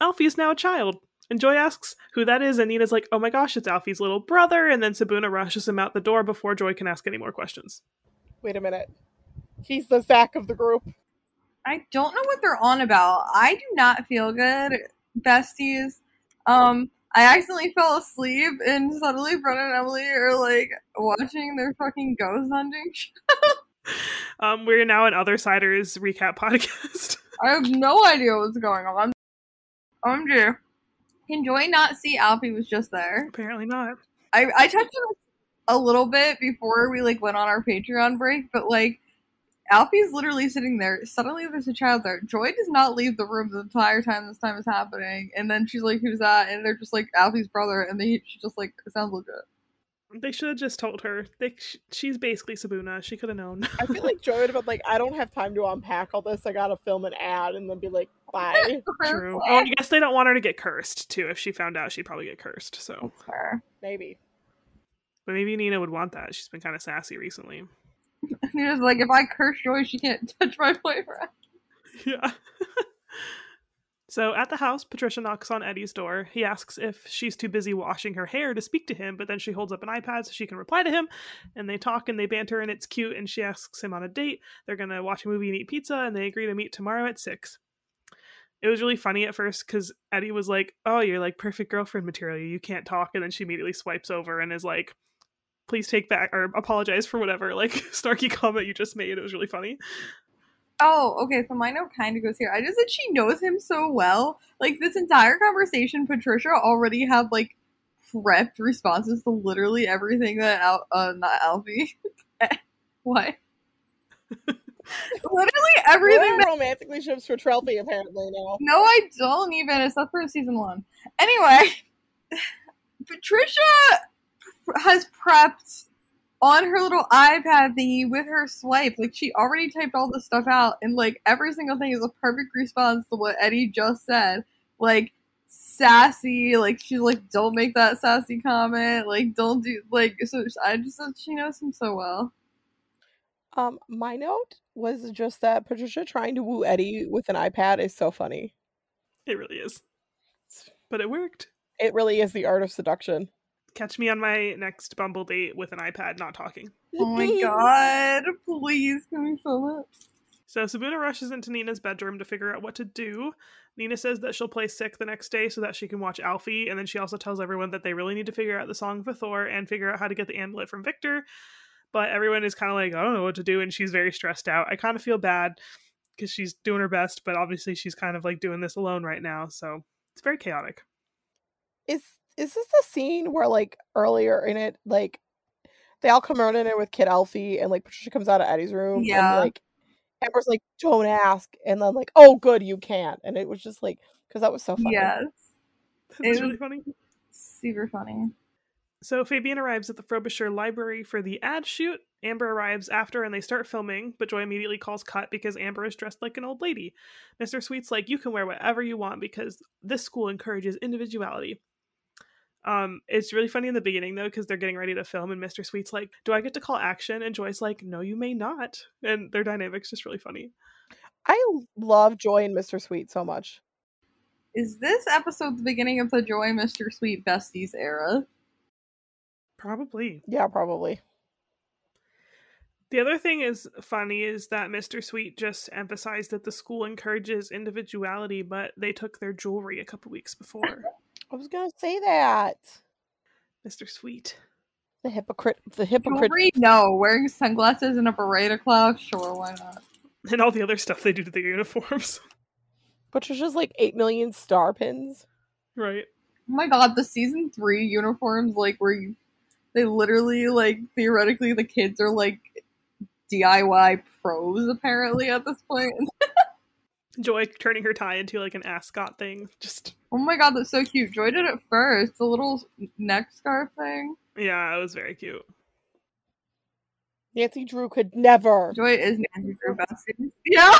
Speaker 3: Alfie is now a child, and Joy asks who that is, and Nina's like, oh my gosh, it's Alfie's little brother, and then Sibuna rushes him out the door before Joy can ask any more questions.
Speaker 1: Wait a minute. He's the Zach of the group.
Speaker 4: I don't know what they're on about. I do not feel good, besties. Um, I accidentally fell asleep, and suddenly Brennan and Emily are like watching their fucking ghost hunting.
Speaker 3: Um, we're now an Other Siders recap podcast.
Speaker 4: I have no idea what's going on. OMG. Can Joy not see Alfie was just there?
Speaker 3: Apparently not.
Speaker 4: I, I touched on a little bit before we like went on our Patreon break, but like Alfie's literally sitting there. Suddenly there's a child there. Joy does not leave the room the entire time this time is happening. And then she's like, Who's that? And they're just like Alfie's brother and they she just like it sounds legit.
Speaker 3: They should have just told her. They, sh- she's basically Sibuna. She could have known.
Speaker 1: I feel like Joy would have been like, I don't have time to unpack all this. I gotta film an ad and then be like, bye.
Speaker 3: True. Oh, I guess they don't want her to get cursed too. If she found out, she'd probably get cursed. So,
Speaker 4: That's.
Speaker 1: Maybe.
Speaker 3: but maybe Nina would want that. She's been kind of sassy recently.
Speaker 4: Nina's like, if I curse Joy, she can't touch my boyfriend.
Speaker 3: Yeah. So at the house, Patricia knocks on Eddie's door. He asks if she's too busy washing her hair to speak to him, but then she holds up an iPad so she can reply to him. And they talk and they banter, and it's cute. And she asks him on a date. They're gonna watch a movie and eat pizza, and they agree to meet tomorrow at six. It was really funny at first because Eddie was like, "Oh, you're like perfect girlfriend material. You can't talk," and then she immediately swipes over and is like, "Please take back or apologize for whatever like snarky comment you just made." It was really funny.
Speaker 4: Oh, okay. So my note kind of goes here. I just said she knows him so well. Like this entire conversation, Patricia already had like prepped responses to literally everything that Al- uh not Alfie. what? literally everything that
Speaker 1: romantically ships for Trelfie apparently now.
Speaker 4: No, I don't even, except for season one. Anyway, Patricia has prepped on her little iPad thingy with her swipe. Like, she already typed all this stuff out, and, like, every single thing is a perfect response to what Eddie just said. Like, sassy, like, she's like, don't make that sassy comment. Like, don't do, like, so I just said she knows him so well.
Speaker 1: Um, my note was just that Patricia trying to woo Eddie with an iPad is so funny.
Speaker 3: It really is. But it worked.
Speaker 1: It really is the art of seduction.
Speaker 3: Catch me on my next Bumble date with an iPad not talking.
Speaker 4: Oh my god, please, can we film it?
Speaker 3: So Sibuna rushes into Nina's bedroom to figure out what to do. Nina says that she'll play sick the next day so that she can watch Alfie, and then she also tells everyone that they really need to figure out the song of Hathor and figure out how to get the amulet from Victor. But everyone is kind of like, I don't know what to do, and she's very stressed out. I kind of feel bad because she's doing her best, but obviously she's kind of like doing this alone right now, so it's very chaotic.
Speaker 1: Is is this the scene where like earlier in it, like they all come running in with Kid Alfie and like Patricia comes out of Eddie's room
Speaker 4: Yeah.
Speaker 1: and like Amber's like, Don't ask and then like, Oh good, you can't. And it was just like because that was so funny.
Speaker 4: Yes,
Speaker 3: It's
Speaker 4: It-
Speaker 3: really funny.
Speaker 4: super funny.
Speaker 3: So Fabian arrives at the Frobisher Library for the ad shoot. Amber arrives after and they start filming, but Joy immediately calls cut because Amber is dressed like an old lady. Mr. Sweet's like, you can wear whatever you want because this school encourages individuality. Um, it's really funny in the beginning though, because they're getting ready to film, and Mr. Sweet's like, Do I get to call action? And Joy's like, No, you may not. And their dynamic's just really funny.
Speaker 1: I love Joy and Mr. Sweet so much.
Speaker 4: Is this episode the beginning of the Joy Mr. Sweet Besties era?
Speaker 3: Probably.
Speaker 1: Yeah, probably.
Speaker 3: The other thing is funny is that Mr. Sweet just emphasized that the school encourages individuality, but they took their jewelry a couple weeks before.
Speaker 1: I was gonna say that.
Speaker 3: Mr. Sweet.
Speaker 1: The hypocrite the hypocrite
Speaker 4: Jewelry? No. Wearing sunglasses and a beret cloud? Sure, why not?
Speaker 3: And all the other stuff they do to their uniforms.
Speaker 1: Patricia's like eight million star pins.
Speaker 3: right.
Speaker 4: Oh my god, the season three uniforms, like, where you, they literally, like, theoretically, the kids are, like, DIY pros, apparently, at this point.
Speaker 3: Joy turning her tie into like an ascot thing. Just
Speaker 4: Oh my god, that's so cute. Joy did it first. The little neck scarf thing.
Speaker 3: yeah, it was very cute.
Speaker 1: Nancy Drew could never.
Speaker 4: Joy is Nancy Drew Bessie. Yeah.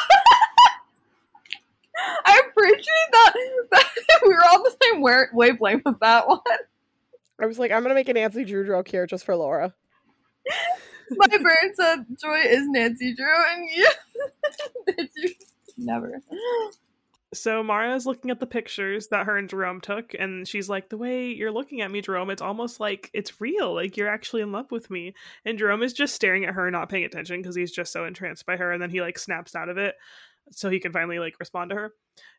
Speaker 4: I appreciate that, that we were all the same wa- wavelength with that one.
Speaker 1: I was like, I'm gonna make a Nancy Drew joke here just for Laura.
Speaker 4: My brain said Joy is Nancy Drew, and you, Nancy, never.
Speaker 3: So Mara's looking at the pictures that her and Jerome took, and she's like, "The way you're looking at me, Jerome, it's almost like it's real. Like you're actually in love with me." And Jerome is just staring at her, not paying attention because he's just so entranced by her. And then he like snaps out of it. so he can finally like respond to her.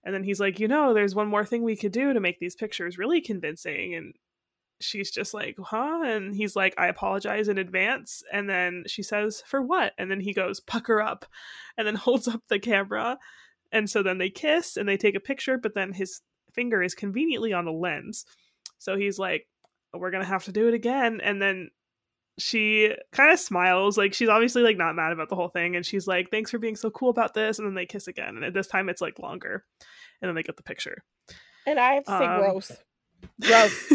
Speaker 3: And then he's like, you know, there's one more thing we could do to make these pictures really convincing. And she's just like, huh? And he's like, I apologize in advance. And then she says, for what? And then he goes, pucker up, and then holds up the camera. And so then they kiss and they take a picture, but then his finger is conveniently on the lens. So he's like, we're going to have to do it again. And then she kind of smiles like she's obviously like not mad about the whole thing and she's like thanks for being so cool about this and then they kiss again and at this time it's like longer and then they get the picture
Speaker 1: And I have to say,
Speaker 3: Um,
Speaker 1: gross. Gross.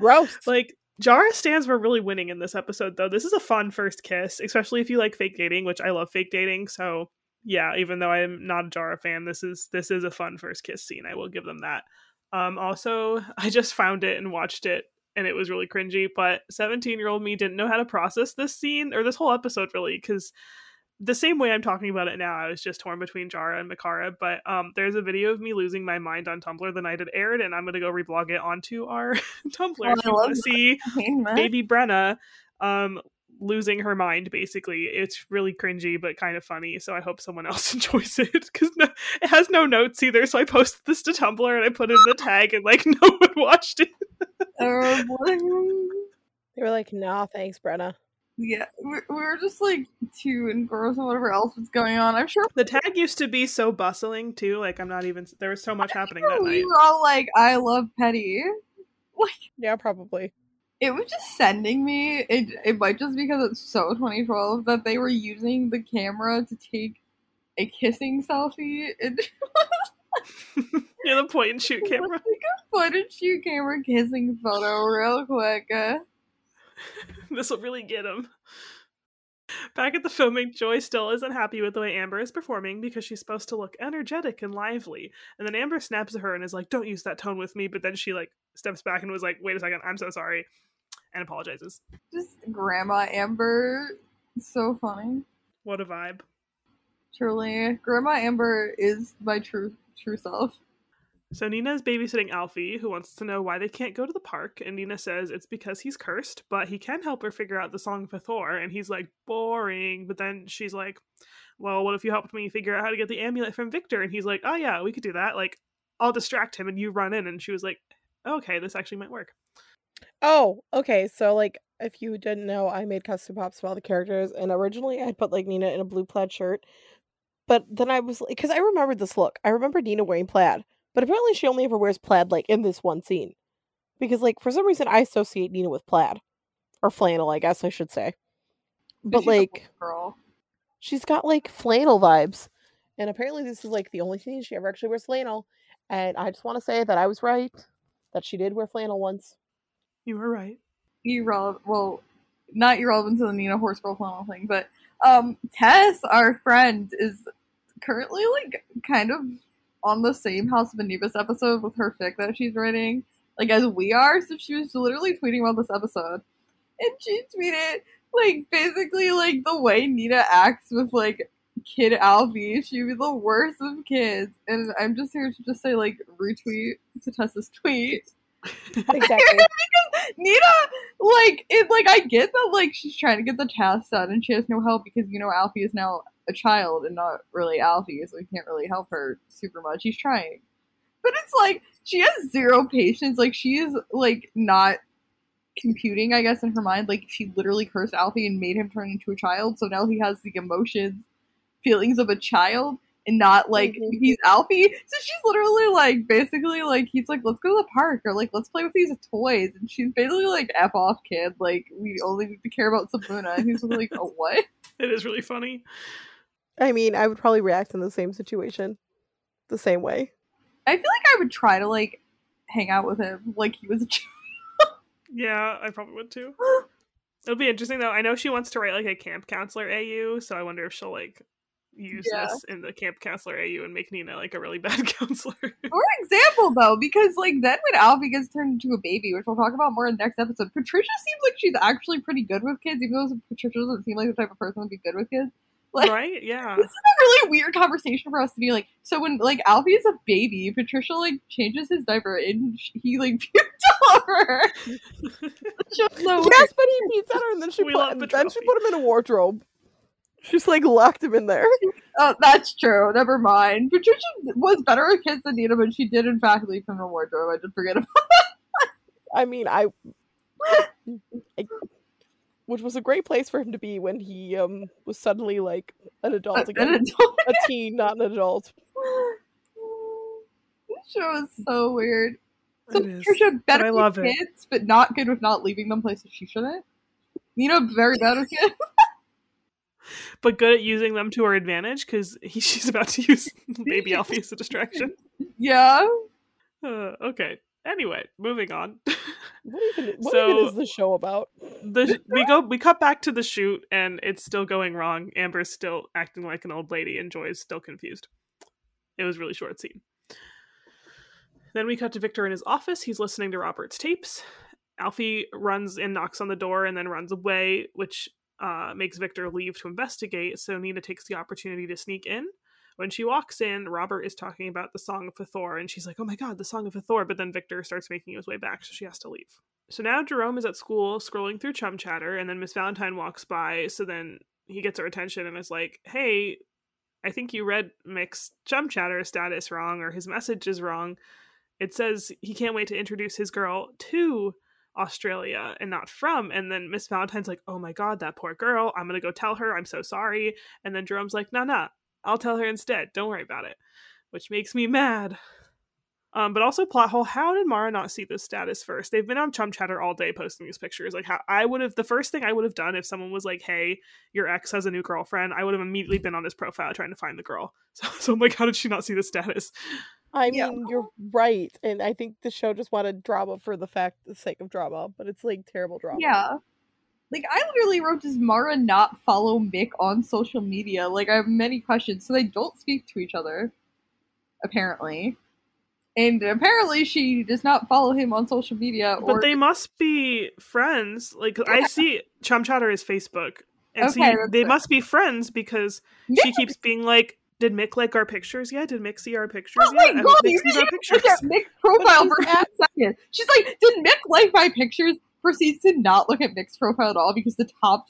Speaker 1: Gross.
Speaker 3: like Jara stands were really winning in this episode though. This is a fun first kiss, especially if you like fake dating, which I love fake dating. So yeah, even though I'm not a Jara fan, this is this is a fun first kiss scene. I will give them that. Um also I just found it and watched it and it was really cringy, but 17 year old me didn't know how to process this scene or this whole episode really, because the same way I'm talking about it now, I was just torn between Jara and Mickara. But um, there's a video of me losing my mind on Tumblr the night it aired, and I'm gonna go reblog it onto our Tumblr.
Speaker 4: Oh,
Speaker 3: if
Speaker 4: I love
Speaker 3: to see baby Brenna um, losing her mind, basically. It's really cringy, but kind of funny. So I hope someone else enjoys it because no, it has no notes either. So I posted this to Tumblr and I put it in the tag, and like no one watched it.
Speaker 4: Oh, what-
Speaker 1: They were like, nah, thanks, Brenna.
Speaker 4: yeah, we we were just like too engrossed in whatever else was going on. I'm sure
Speaker 3: The tag used to be so bustling too. Like I'm not even. There was so much happening that
Speaker 4: we
Speaker 3: night.
Speaker 4: were all like, "I love Peddie."
Speaker 1: like Yeah, probably.
Speaker 4: It was just sending me. It it might just because it's so 2012 that they were using the camera to take a kissing selfie. It
Speaker 3: yeah, the point and shoot camera.
Speaker 4: Like a point and shoot camera kissing photo real quick. Uh,
Speaker 3: this will really get him. Back at the filming, Joy still isn't happy with the way Amber is performing because she's supposed to look energetic and lively. And then Amber snaps at her and is like, "Don't use that tone with me." But then she like steps back and was like, "Wait a second, I'm so sorry," and apologizes.
Speaker 4: just Grandma Amber, so funny.
Speaker 3: What a vibe.
Speaker 4: Truly, Grandma Amber is my true true self.
Speaker 3: So Nina is babysitting Alfie, who wants to know why they can't go to the park, and Nina says it's because he's cursed, but he can help her figure out the song of Hathor, and he's like, boring. But then she's like, Well, what if you helped me figure out how to get the amulet from Victor? And he's like, Oh yeah, we could do that. Like, I'll distract him and you run in. And she was like, Okay, this actually might work.
Speaker 1: Oh, okay. So like if you didn't know, I made custom pops of all the characters and originally I'd put like Nina in a blue plaid shirt. But then I was like cuz I remembered this look. I remember Nina wearing plaid, but apparently she only ever wears plaid like in this one scene. Because like for some reason I associate Nina with plaid or flannel, I guess I should say. But
Speaker 4: She's
Speaker 1: like
Speaker 4: girl.
Speaker 1: she's got like flannel vibes. And apparently this is like the only scene she ever actually wears flannel. And I just want to say that I was right that she did wear flannel once.
Speaker 3: You were right.
Speaker 4: irrelevant. Well, not irrelevant to the Nina horse girl flannel thing, but um, Tess, our friend, is currently like kind of on the same House of Anubis episode with her fic that she's writing, like as we are. So she was literally tweeting about this episode, and she tweeted like basically like the way Nina acts with like kid Alfie. She'd be the worst of kids, and I'm just here to just say like retweet to Tess's tweet.
Speaker 1: Exactly.
Speaker 4: Nina, like, it, like, I get that, like, she's trying to get the task done and she has no help because, you know, Alfie is now a child and not really Alfie, so he can't really help her super much. He's trying. But it's like, she has zero patience. Like, she is, like, not computing, I guess, in her mind. Like, she literally cursed Alfie and made him turn into a child, so now he has the emotions, feelings of a child. And not like
Speaker 1: Mhm.
Speaker 4: he's Alfie. So she's literally like basically like he's like, let's go to the park or like let's play with these toys. And she's basically like F off kid, like we only need to care about Sibuna. And he's like, oh what?
Speaker 3: It is really funny.
Speaker 1: I mean, I would probably react in the same situation the same way.
Speaker 4: I feel like I would try to like hang out with him like he was a child.
Speaker 3: Yeah, I probably would too. It'll be interesting though. I know she wants to write like a camp counselor AU, so I wonder if she'll like use
Speaker 4: Yeah.
Speaker 3: this in the camp counselor AU and make Nina like a really bad counselor.
Speaker 4: For example though, because like then when Alfie gets turned into a baby, which we'll talk about more in the next episode, Patricia seems like she's actually pretty good with kids, even though Patricia doesn't seem like the type of person to be good with kids. Like
Speaker 3: right? Yeah.
Speaker 4: this is a really weird conversation for us to be like. So when like Alfie is a baby, Patricia like changes his diaper and sh- he like puked all over her. It's just so weird.
Speaker 1: Yes, but he beats at her and then she
Speaker 3: We
Speaker 1: put
Speaker 3: love
Speaker 1: then she put him in a wardrobe. She's like locked him in there.
Speaker 4: Oh, that's true. Never mind. Patricia was better at kids than Nina, but she did in fact leave him in a wardrobe. I did forget about
Speaker 1: I mean, I, I- which was a great place for him to be when he um was suddenly like an adult again,
Speaker 4: An adult-
Speaker 1: a teen, not an adult.
Speaker 4: This show is so weird. So
Speaker 3: It is.
Speaker 4: Patricia better
Speaker 3: I
Speaker 4: with
Speaker 3: love it.
Speaker 4: kids, but not good with not leaving them places she shouldn't. Nina very bad with kids.
Speaker 3: But good at using them to her advantage because she's about to use baby Alfie as a distraction.
Speaker 4: yeah.
Speaker 3: Uh, okay. Anyway, moving on.
Speaker 1: What even? What
Speaker 3: So-
Speaker 1: even is the show about?
Speaker 3: the we go we cut back to the shoot and it's still going wrong. Amber's still acting like an old lady and Joy's still confused. It was a really short scene. Then we cut to Victor in his office. He's listening to Robert's tapes. Alfie runs and knocks on the door and then runs away, which uh, makes Victor leave to investigate. So Nina takes the opportunity to sneak in. When she walks in, Robert is talking about the Song of Hathor, and she's like, "Oh my god, the Song of Hathor!" But then Victor starts making his way back, so she has to leave. So now Jerome is at school scrolling through Chum Chatter, and then Miss Valentine walks by. So then he gets her attention and is like, "Hey, I think you read Mick's Chum Chatter status wrong, or his message is wrong. It says he can't wait to introduce his girl to Australia and not from." And then Miss Valentine's like, "Oh my god, that poor girl! I'm gonna go tell her. I'm so sorry." And then Jerome's like, "Nah, nah, I'll tell her instead. Don't worry about it," which makes me mad. Um, but also plot hole. How did Mara not see this status first? They've been on Chum Chatter all day posting these pictures. Like how I would have the first thing I would have done if someone was like, "Hey, your ex has a new girlfriend," I would have immediately been on his profile trying to find the girl. So, so I'm like, how did she not see the status?
Speaker 1: I
Speaker 4: Yeah.
Speaker 1: mean, you're right, and I think the show just wanted drama for the fact, the sake of drama, but it's like terrible drama.
Speaker 4: Yeah. Like I literally wrote, does Mara not follow Mick on social media? Like I have many questions. So they don't speak to each other, apparently. And apparently she does not follow him on social media or
Speaker 3: But they must be friends. Like I see Chum Chatter is Facebook, and so
Speaker 4: Okay,
Speaker 3: you- they
Speaker 4: it.
Speaker 3: must be friends because she keeps being like, "Did Mick like our pictures? yet? Did Mick see our pictures?
Speaker 4: Oh
Speaker 3: yeah.
Speaker 4: my god,
Speaker 3: Mick
Speaker 4: you
Speaker 3: sees our pictures."
Speaker 4: look at Mick's profile
Speaker 1: she's
Speaker 4: for a second. She's like, did Mick like my pictures? Proceeds to not look at Mick's profile at all because the top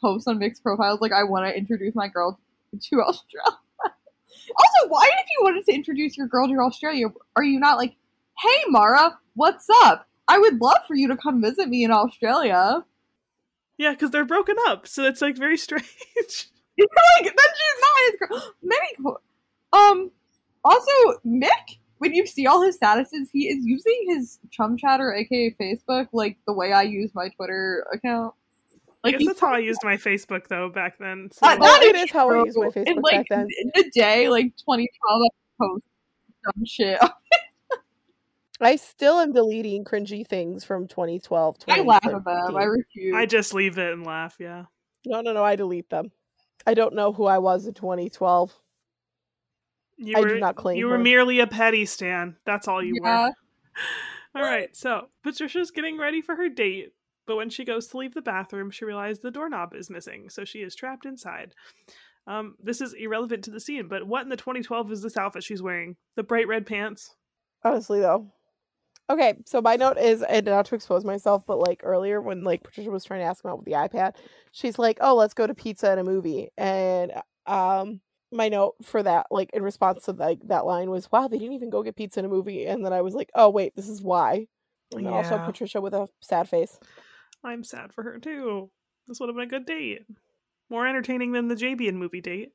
Speaker 4: post on Mick's profile is like, I want to introduce my girl to Australia. also, why if you wanted to introduce your girl to Australia, are you not like, hey Mara, what's up? I would love for you to come visit me in Australia.
Speaker 3: Yeah, because they're broken up, so it's like very strange.
Speaker 4: like then she's not his girl. Many um also Mick, when you see all his statuses, he is using his chum chatter, aka Facebook, like the way I use my Twitter account.
Speaker 3: I
Speaker 4: Like
Speaker 3: guess that's how I used my Facebook though back then. So
Speaker 4: Uh, that
Speaker 1: it
Speaker 4: is
Speaker 1: is how I
Speaker 4: true.
Speaker 1: use my Facebook
Speaker 4: in, like,
Speaker 1: back then.
Speaker 4: In the day, like 2012, I post dumb shit.
Speaker 1: I still am deleting cringy things from 2012.
Speaker 4: I laugh at them. I refuse.
Speaker 3: I just leave it and laugh. Yeah.
Speaker 1: No, no, no. I delete them. I don't know who I was in 2012.
Speaker 3: You
Speaker 1: I
Speaker 3: were,
Speaker 1: do not claim
Speaker 3: You were merely a Peddie stan. That's all you
Speaker 4: yeah.
Speaker 3: were. All right, so Patricia's getting ready for her date, but when she goes to leave the bathroom, she realizes the doorknob is missing, so she is trapped inside. Um, this is irrelevant to the scene, but what in the 2012 is this outfit she's wearing? The bright red pants.
Speaker 1: Honestly, though. Okay, so my note is, and not to expose myself, but like earlier when like Patricia was trying to ask him out with the iPad, she's like, "Oh, let's go to pizza and a movie," and um, my note for that, like in response to like that line was, "Wow, they didn't even go get pizza and a movie," and then I was like, "Oh, wait, this is why." And then also Patricia with a sad face.
Speaker 3: I'm sad for her too. This would have been a good date. More entertaining than the Jabian movie date.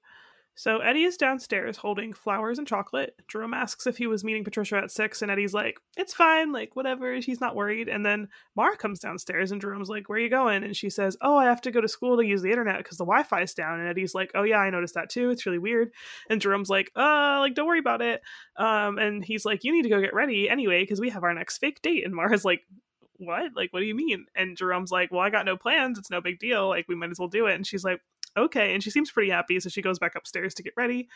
Speaker 3: So Eddie is downstairs holding flowers and chocolate. Jerome asks if he was meeting Patricia at six, and Eddie's like, "It's fine, like whatever." She's not worried. And then Mara comes downstairs, and Jerome's like, "Where are you going?" And she says, "Oh, I have to go to school to use the internet because the Wi-Fi is down." And Eddie's like, "Oh yeah, I noticed that too. It's really weird." And Jerome's like, "Uh, like don't worry about it." Um, and he's like, "You need to go get ready anyway because we have our next fake date." And Mara's like, what? Like, what do you mean? And Jerome's like, well, I got no plans. It's no big deal. Like, we might as well do it. And she's like, okay. And she seems pretty happy. So she goes back upstairs to get ready.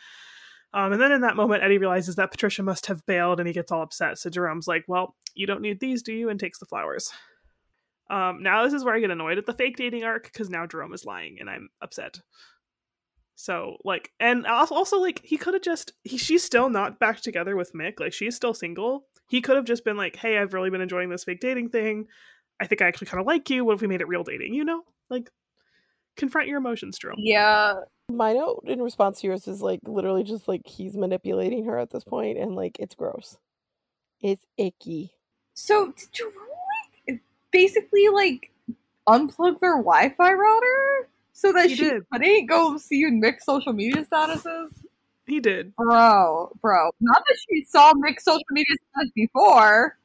Speaker 3: Um, and then in that moment, Eddie realizes that Patricia must have bailed and he gets all upset. So Jerome's like, well, you don't need these, do you? And takes the flowers. Um, now this is where I get annoyed at the fake dating arc because now Jerome is lying and I'm upset. So like, and also, like he could have just he she's still not back together with Mick. Like she's still single. He could have just been like, "Hey, I've really been enjoying this fake dating thing. I think I actually kind of like you. What if we made it real dating?" You know, like confront your emotions, Jerome.
Speaker 4: Yeah.
Speaker 1: My note in response to yours is like literally just like he's manipulating her at this point, and like it's gross. It's icky.
Speaker 4: So did Jerome like basically like unplug their Wi-Fi router so that
Speaker 3: He
Speaker 4: she
Speaker 3: did.
Speaker 4: couldn't go see Mick's social media statuses?
Speaker 3: He did.
Speaker 4: Bro, bro. Not that she saw Mick's social media status before.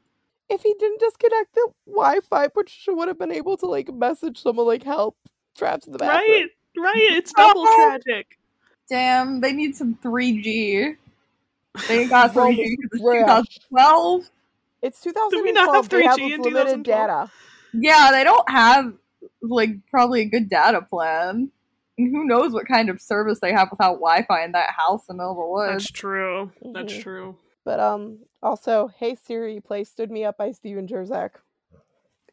Speaker 1: If he didn't disconnect the Wi-Fi, Patricia would have been able to like message someone like help trapped in the bathroom.
Speaker 3: Right, right. It's double tragic.
Speaker 4: Damn, they need some 3G. They got
Speaker 1: Bro,
Speaker 4: 3G because it's
Speaker 1: trash.
Speaker 4: 2012.
Speaker 1: It's
Speaker 3: we not
Speaker 1: 2012.
Speaker 3: have
Speaker 1: they have
Speaker 3: 3G in
Speaker 1: limited
Speaker 3: 2012?
Speaker 1: data.
Speaker 4: Yeah, they don't have like probably a good data plan. And who knows what kind of service they have without Wi-Fi in that house in the middle of the woods?
Speaker 3: That's true. That's
Speaker 1: Mhm.
Speaker 3: true.
Speaker 1: But um, also, hey Siri, play "Stood Me Up" by Stephen Jerzak.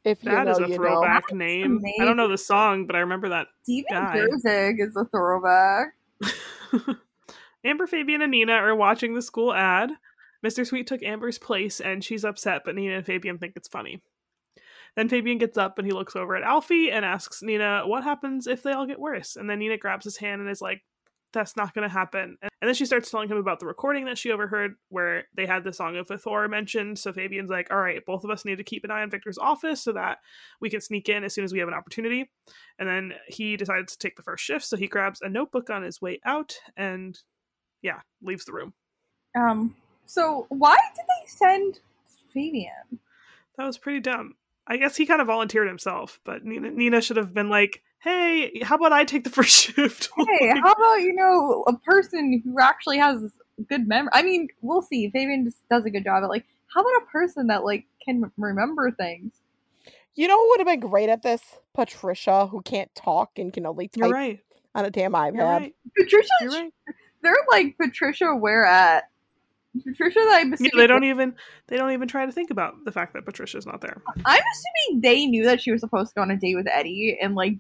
Speaker 1: If you know,
Speaker 3: is a
Speaker 1: you know.
Speaker 3: throwback name. I don't know the song, but I remember that.
Speaker 4: Stephen
Speaker 3: guy.
Speaker 4: Jerzak is a throwback.
Speaker 3: Amber, Fabian, and Nina are watching the school ad. Mr. Sweet took Amber's place and she's upset, but Nina and Fabian think it's funny. Then Fabian gets up and he looks over at Alfie and asks Nina, What happens if they all get worse? And then Nina grabs his hand and is like, That's not going to happen. And then she starts telling him about the recording that she overheard where they had the Song of Hathor mentioned. So Fabian's like, All right, both of us need to keep an eye on Victor's office so that we can sneak in as soon as we have an opportunity. And then he decides to take the first shift. So he grabs a notebook on his way out and, yeah, leaves the room.
Speaker 4: Um, so why did they send Fabian?
Speaker 3: That was pretty dumb. I guess he kind of volunteered himself, but Nina, Nina should have been like, "Hey, how about I take the first shift?"
Speaker 4: Hey, how about you know a person who actually has good memory? I mean, we'll see. Fabian just does a good job at like. How about a person that like can remember things?
Speaker 1: You know who would have been great at this? Patricia, who can't talk and can only
Speaker 3: You're
Speaker 1: type
Speaker 3: right.
Speaker 1: on a damn iPad.
Speaker 3: Right.
Speaker 4: Patricia,
Speaker 3: right.
Speaker 4: they're like Patricia. Where at? Patricia, that I'm
Speaker 3: Yeah, they don't even they don't even try to think about the fact that Patricia's not there.
Speaker 4: I'm assuming they knew that she was supposed to go on a date with Eddie and like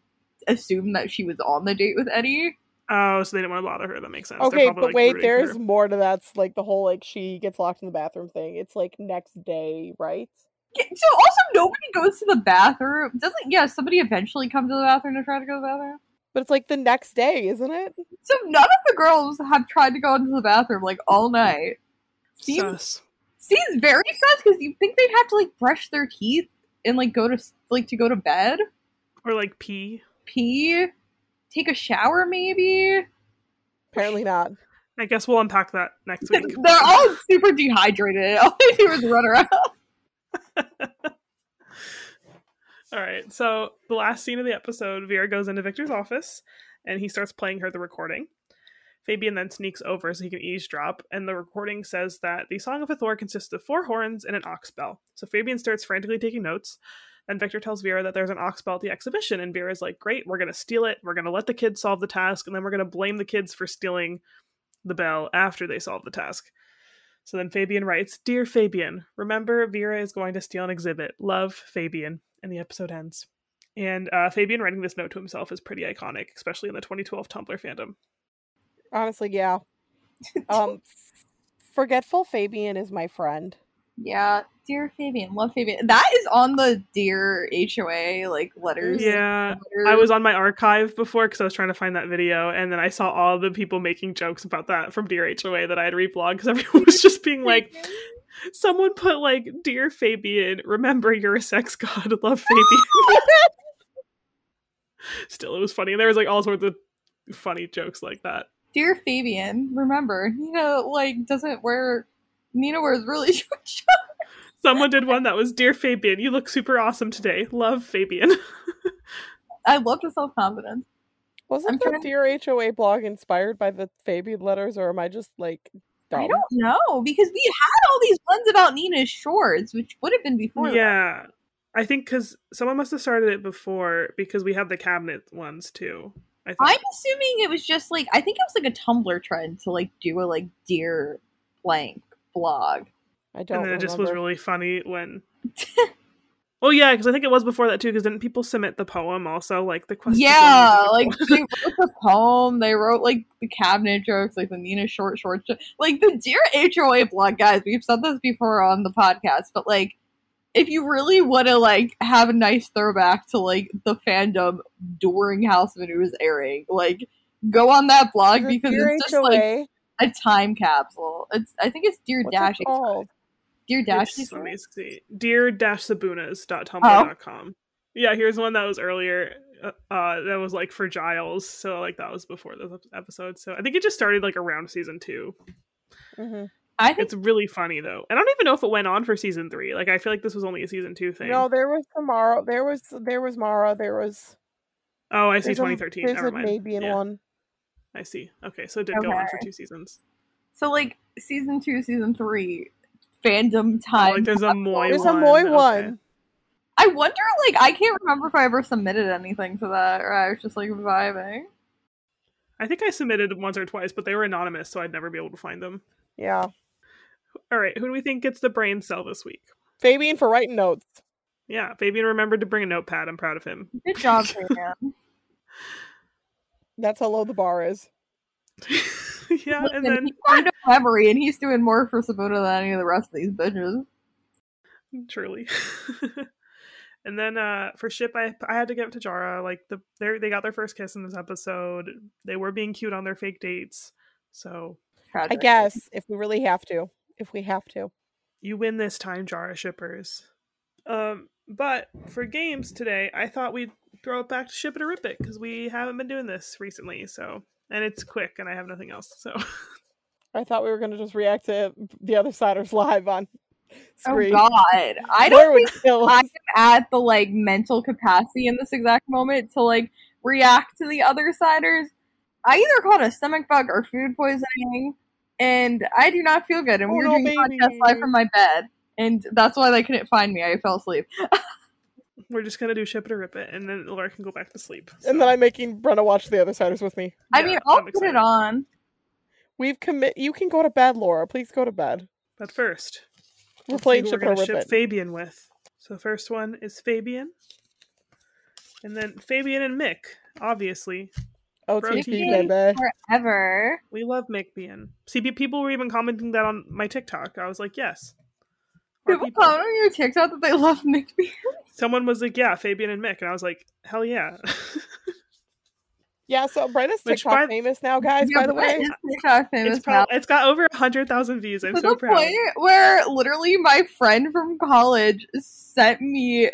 Speaker 4: assumed that she was on the date with Eddie.
Speaker 3: Oh, so they didn't want to bother her. That makes sense.
Speaker 1: Okay,
Speaker 3: probably,
Speaker 1: but
Speaker 3: like,
Speaker 1: wait, there's
Speaker 3: her.
Speaker 1: more to that's like the whole like she gets locked in the bathroom thing. It's like next day, right?
Speaker 4: Yeah, So also nobody goes to the bathroom. Doesn't yeah? Somebody eventually come to the bathroom to try to go to the bathroom.
Speaker 1: But it's like the next day, isn't it?
Speaker 4: So none of the girls have tried to go into the bathroom like all night. Seems
Speaker 3: Sus.
Speaker 4: seems very sus because you think they'd have to like brush their teeth and like go to like to go to bed,
Speaker 3: Or like pee.
Speaker 4: Pee, take a shower maybe.
Speaker 1: Apparently not.
Speaker 3: I guess we'll unpack that next week.
Speaker 4: They're all super dehydrated. All they do is run around.
Speaker 3: All right. So the last scene of the episode, Vera goes into Victor's office and he starts playing her the recording. Fabian then sneaks over so he can eavesdrop, and the recording says that the Song of Hathor consists of four horns and an ox bell. So Fabian starts frantically taking notes, and Victor tells Vera that there's an ox bell at the exhibition, and Vera's like, Great, we're gonna steal it, we're gonna let the kids solve the task, and then we're gonna blame the kids for stealing the bell after they solve the task. So then Fabian writes, Dear Fabian, remember Vera is going to steal an exhibit. Love, Fabian. And the episode ends. And uh, Fabian writing this note to himself is pretty iconic, especially in the 2012 Tumblr fandom.
Speaker 1: Honestly, yeah. Um, forgetful Fabian is my friend.
Speaker 4: Yeah, dear Fabian, love Fabian. That is on the dear HOA like letters.
Speaker 3: Yeah,
Speaker 4: letters.
Speaker 3: I was on my archive before because I was trying to find that video, and then I saw all the people making jokes about that from Dear HOA that I had reblogged because everyone was just being like, someone put like, Dear Fabian, remember you're a sex god, love Fabian. Still, it was funny, and there was like all sorts of funny jokes like that.
Speaker 4: Dear Fabian, remember you know, like doesn't wear. Nina wears really short shorts.
Speaker 3: Someone did one that was, Dear Fabian, you look super awesome today. Love Fabian.
Speaker 4: I love the self confidence.
Speaker 1: Wasn't
Speaker 4: I'm
Speaker 1: the
Speaker 4: trying-
Speaker 1: Dear HOA blog inspired by the Fabian letters, or am I just like dumb?
Speaker 4: I don't know because we had all these ones about Nina's shorts, which would have been before. that.
Speaker 3: yeah. I think because someone must have started it before because we have the cabinet ones too. I think.
Speaker 4: I'm assuming it was just like I think it was like a Tumblr trend to like do a like dear blank blog.
Speaker 1: I don't. Know.
Speaker 3: And then it just was really funny when. Oh yeah, because I think it was before that too. Because didn't people submit the poem also, like the question?
Speaker 4: Yeah, like they wrote the poem, they wrote like the cabinet jokes, like the Nina short short, jo- like the dear HOA blog guys. We've said this before on the podcast, but like if you really want to like have a nice throwback to like the fandom during House of New was airing, like go on that blog because it's just like
Speaker 1: HOA?
Speaker 4: A time capsule. It's I think it's Dear
Speaker 1: What's
Speaker 4: Dash
Speaker 1: it called?
Speaker 4: Dear Dash
Speaker 3: It's- let me see. Dear-sibunas.tumblr.com. Yeah, here's one that was earlier. Uh, uh, that was like for Giles, so like that was before this ep- episode. So I think it just started like around season two.
Speaker 1: Mhm.
Speaker 4: I think
Speaker 3: It's really funny though. I don't even know if it went on for season three. Like I feel like this was only a season two thing.
Speaker 1: No, there was tomorrow. There was there was Mara. There was.
Speaker 3: oh, I see. 2013.
Speaker 1: There's
Speaker 3: Never mind.
Speaker 1: maybe in
Speaker 3: Yeah,
Speaker 1: one.
Speaker 3: I see. Okay, so it did go on for two seasons.
Speaker 4: so. Like season two, season three, fandom
Speaker 3: Oh,
Speaker 4: time.
Speaker 3: like there's a Moy one.
Speaker 1: There's
Speaker 3: one.
Speaker 1: a Moy
Speaker 3: Okay.
Speaker 1: one.
Speaker 4: I wonder, like, I can't remember if I ever submitted anything to that, or I was just like vibing.
Speaker 3: I think I submitted once or twice, but they were anonymous, so I'd never be able to find them.
Speaker 1: Yeah.
Speaker 3: All right, who do we think gets the brain cell this week?
Speaker 1: Fabian for writing notes.
Speaker 3: Yeah, Fabian remembered to bring a notepad. I'm proud of him.
Speaker 4: Good job, Fabian.
Speaker 1: That's how low the bar is.
Speaker 3: yeah, and then
Speaker 4: he's got no memory, and he's doing more for Sibuna than any of the rest of these bitches.
Speaker 3: truly. and then uh for ship I I had to give it to Jara. Like the they they got their first kiss in this episode. They were being cute on their fake dates. So
Speaker 1: I guess if we really have to, if we have to.
Speaker 3: you win this time, Jara shippers. Um but for games today, I thought we'd throw it back to ship it or rip it because we haven't been doing this recently. So and it's quick and I have nothing else. So
Speaker 1: I thought we were gonna just react to the other siders live on screen.
Speaker 4: Oh
Speaker 1: screen.
Speaker 4: God, I don't
Speaker 1: would
Speaker 4: think
Speaker 1: kill
Speaker 4: I
Speaker 1: us.
Speaker 4: am at the like mental capacity in this exact moment to like react to the other siders. I either caught a stomach bug or food poisoning, and I do not feel good. And
Speaker 1: Oh,
Speaker 4: we were
Speaker 1: no,
Speaker 4: doing the podcast live from my bed, and that's why they couldn't find me. I fell asleep.
Speaker 3: we're just gonna do ship it or rip it, and then Laura can go back to sleep.
Speaker 1: And then I'm making Brenna watch the other siders with me.
Speaker 4: I
Speaker 3: yeah,
Speaker 4: mean, I'll
Speaker 3: I'm
Speaker 4: put
Speaker 3: excited.
Speaker 4: it on.
Speaker 1: We've commit. You can go to bed, Laura. Please go to bed.
Speaker 3: But first,
Speaker 1: We're
Speaker 3: let's see
Speaker 1: playing ship
Speaker 3: we're
Speaker 1: or
Speaker 3: gonna
Speaker 1: rip
Speaker 3: ship
Speaker 1: it.
Speaker 3: Fabian with. So first one is Fabian, and then Fabian and Mick. Obviously,
Speaker 1: OTP,
Speaker 3: Protein.
Speaker 1: baby.
Speaker 4: Forever.
Speaker 3: we love Mick being. See, people were even commenting that on my TikTok. I was like, yes. Our
Speaker 4: People
Speaker 3: people.
Speaker 4: comment on your TikTok that they love McBean.
Speaker 3: Someone was like, yeah, Fabian and Mick, and I was like, hell yeah.
Speaker 1: Yeah, so Brenna's
Speaker 3: Which
Speaker 1: TikTok
Speaker 3: by-
Speaker 1: famous now, guys.
Speaker 4: Yeah,
Speaker 1: by the way,
Speaker 4: is TikTok famous
Speaker 3: it's,
Speaker 4: now.
Speaker 3: it's got over a hundred thousand views. I'm
Speaker 4: to
Speaker 3: so
Speaker 4: the
Speaker 3: proud.
Speaker 4: point where literally my friend from college sent me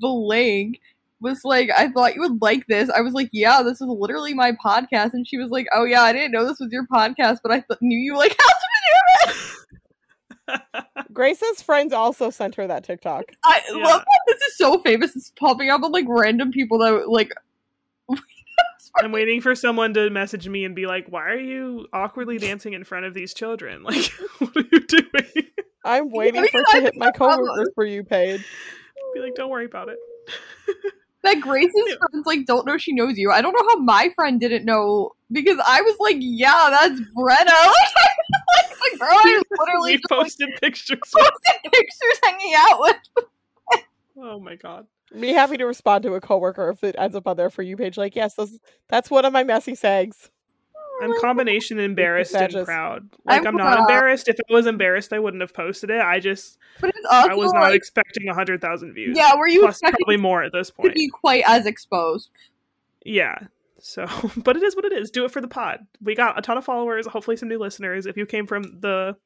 Speaker 4: the link was like i thought you would like this i was like yeah this is literally my podcast and she was like oh yeah i didn't know this was your podcast but i th- knew you like how
Speaker 1: Grace's friends also sent her that TikTok.
Speaker 4: i
Speaker 3: Yeah.
Speaker 4: love that this is so famous it's popping up on like random people that like
Speaker 3: I'm waiting for someone to message me and be like, "Why are you awkwardly dancing in front of these children? Like, what are you doing?"
Speaker 1: I'm waiting for it to hit my
Speaker 4: think I'm-
Speaker 1: coworkers for you page.
Speaker 3: be like, "Don't worry about it."
Speaker 4: that grace's
Speaker 3: Yeah.
Speaker 4: friends like don't know she knows you i don't know how my friend didn't know because i was like yeah that's brenna like, the girl i was literally
Speaker 3: we
Speaker 4: just, like,
Speaker 3: posted pictures.
Speaker 4: posted pictures hanging out with
Speaker 3: oh my god!
Speaker 1: Be happy to respond to a coworker if it ends up on their for you page. Like, yes, those, that's one of my messy sags.
Speaker 3: Oh I'm combination embarrassed and
Speaker 1: Sadges.
Speaker 3: proud. Like
Speaker 4: I'm
Speaker 3: I'm, not
Speaker 4: proud.
Speaker 3: embarrassed. If I was embarrassed, I wouldn't have posted it. I just
Speaker 4: But it's also
Speaker 3: I was not
Speaker 4: like,
Speaker 3: expecting a hundred thousand views.
Speaker 4: yeah, were you
Speaker 3: plus
Speaker 4: expecting
Speaker 3: probably more at this point?
Speaker 4: to
Speaker 3: point.
Speaker 4: be quite as exposed?
Speaker 3: Yeah. So, but it is what it is. Do it for the pod. We got a ton of followers. Hopefully, some new listeners. If you came from the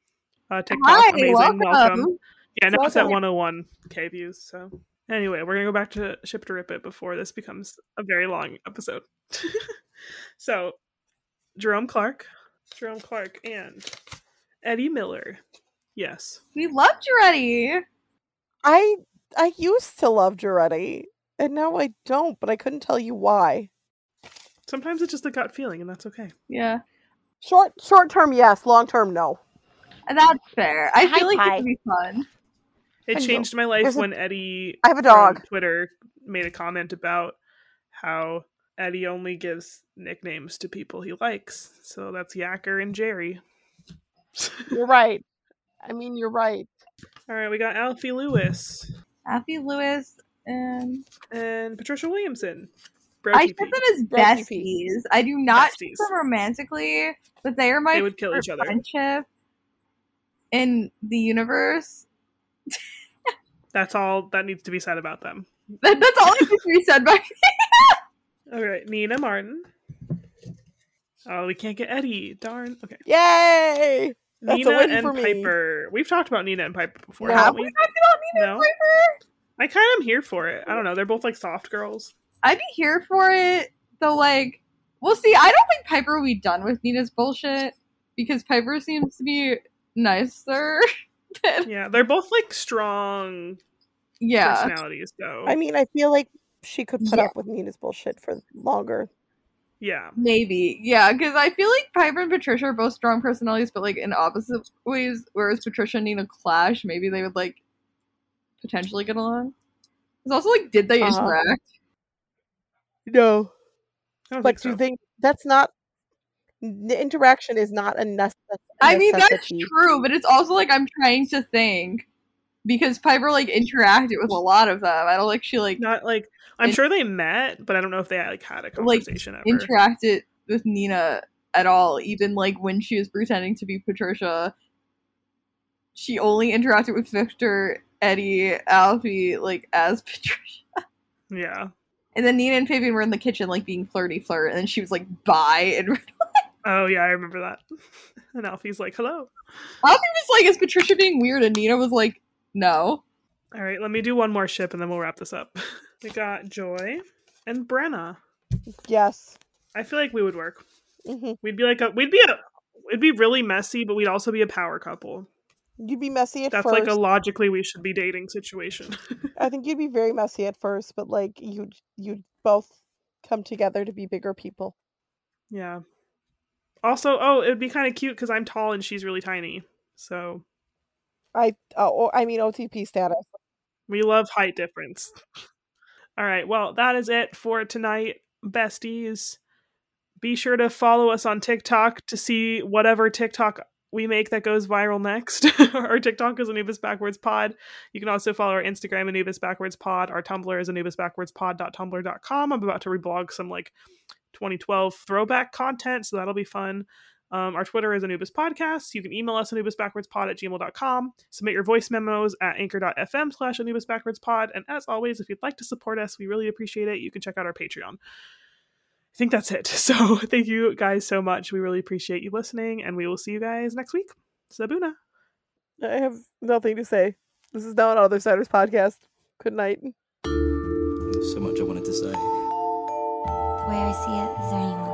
Speaker 3: uh, TikTok,
Speaker 4: Hi,
Speaker 3: amazing.
Speaker 4: welcome.
Speaker 3: welcome. Yeah, now it's at 101k views. So anyway, we're gonna go back to ship to rip it before this becomes a very long episode. so Jerome Clarke, Jerome Clarke, and Eddie Miller. Yes,
Speaker 4: We loved you already.
Speaker 1: I I used to love Giretti, and now I don't, but I couldn't tell you why.
Speaker 3: Sometimes it's just a gut feeling, and that's okay.
Speaker 4: Yeah,
Speaker 1: Short short term, yes. Long term, no.
Speaker 4: that's fair. I
Speaker 1: Hi,
Speaker 4: feel like
Speaker 1: Pi.
Speaker 4: it'd be fun.
Speaker 3: It changed my life
Speaker 1: There's a-
Speaker 3: when Eddie
Speaker 1: I have a
Speaker 3: from
Speaker 1: dog.
Speaker 3: Twitter made a comment about how Eddie only gives nicknames to people he likes. So that's Yacker and Jerry.
Speaker 1: You're right. I mean, you're right.
Speaker 3: All right, we got Alfie Lewis
Speaker 4: Alfie Lewis and
Speaker 3: and Patricia Williamson. Bro
Speaker 4: I
Speaker 3: TP.
Speaker 4: said them as
Speaker 1: Bro TP.
Speaker 4: besties. I do not see
Speaker 3: Besties.
Speaker 4: them romantically, but they are my
Speaker 3: They would kill each other.
Speaker 4: friendship in the universe.
Speaker 3: That's all that needs to be said about them.
Speaker 4: That, that's all that needs to be said by
Speaker 3: All right, Nina Martin. Oh, we can't get Eddie. Darn. Okay.
Speaker 1: Yay! That's a
Speaker 3: Nina
Speaker 1: win
Speaker 3: and
Speaker 1: for me.
Speaker 3: Piper. We've talked about Nina and Piper before,
Speaker 1: No.
Speaker 3: haven't
Speaker 4: Have we
Speaker 3: we?
Speaker 4: talked about Nina
Speaker 3: No.
Speaker 4: and Piper?
Speaker 3: I kind of am here for it. I don't know. They're both like soft girls.
Speaker 4: I'd be here for it, though. Like, we'll see. I don't think Piper will be done with Nina's bullshit because Piper seems to be nicer. than-
Speaker 3: Yeah, they're both like strong
Speaker 4: yeah,
Speaker 3: personalities, though.
Speaker 1: I mean, I feel like she could put
Speaker 4: Yeah.
Speaker 1: up with Nina's bullshit for longer.
Speaker 3: yeah,
Speaker 4: maybe. Yeah, because I feel like Piper and Patricia are both strong personalities, but like in opposite ways. Whereas Patricia and Nina clash, maybe they would like potentially get along. It's also like, did they
Speaker 1: Uh-huh.
Speaker 4: interact?
Speaker 1: No, like do
Speaker 3: so.
Speaker 1: you think that's not the interaction is not a, necess- a
Speaker 4: I mean, that's true, but it's also like I'm trying to think because Piper like interacted with a lot of them. I don't like she like
Speaker 3: Not like I'm sure they met, but I don't know if they like had a
Speaker 4: like
Speaker 3: conversation ever.
Speaker 4: interacted with Nina at all. Even like when she was pretending to be Patricia, she only interacted with Victor, Eddie, Alfie, like as Patricia.
Speaker 3: yeah.
Speaker 4: And then Nina and Fabian were in the kitchen, like being flirty flirt, and then she was like, "Bye." And
Speaker 3: Oh yeah, I remember that. And Alfie's like, "Hello."
Speaker 4: Alfie was like, "Is Patricia being weird?" And Nina was like, "No."
Speaker 3: All right, let me do one more ship and then we'll wrap this up. We got Joy and Brenna.
Speaker 1: Yes.
Speaker 3: I feel like we would work.
Speaker 1: hmm
Speaker 3: We'd be like a we'd be a it'd be really messy, but we'd also be a power couple.
Speaker 1: You'd be messy at
Speaker 3: That's
Speaker 1: first.
Speaker 3: like a logically we should be dating situation.
Speaker 1: I think you'd be very messy at first, but like you'd you'd both come together to be bigger people.
Speaker 3: yeah. Also, oh, it would be kind of cute because I'm tall and she's really tiny. So
Speaker 1: I oh, oh I mean OTP status.
Speaker 3: we love height difference. All right, well, that is it for tonight, besties. Be sure to follow us on TikTok to see whatever TikTok we make that goes viral next. our TikTok is Anubis Backwards Pod. You can also follow our Instagram, Anubis Backwards Pod. Our Tumblr is anubisbackwardspod.tumblr.com. I'm about to reblog some like 2012 throwback content, so that'll be fun. Um, our Twitter is Anubis Podcast. You can email us anubisbackwardspod at gmail.com. Submit your voice memos at anchor.fm slash anubisbackwardspod. And as always, if you'd like to support us, we really appreciate it. You can check out our Patreon. I think that's it. So thank you guys so much. We really appreciate you listening, and we will see you guys next week. Sibuna.
Speaker 1: I have nothing to say. This is now an Other Siders podcast. Good night.
Speaker 6: There's so much I wanted to say.
Speaker 2: The way I see it, is there anyone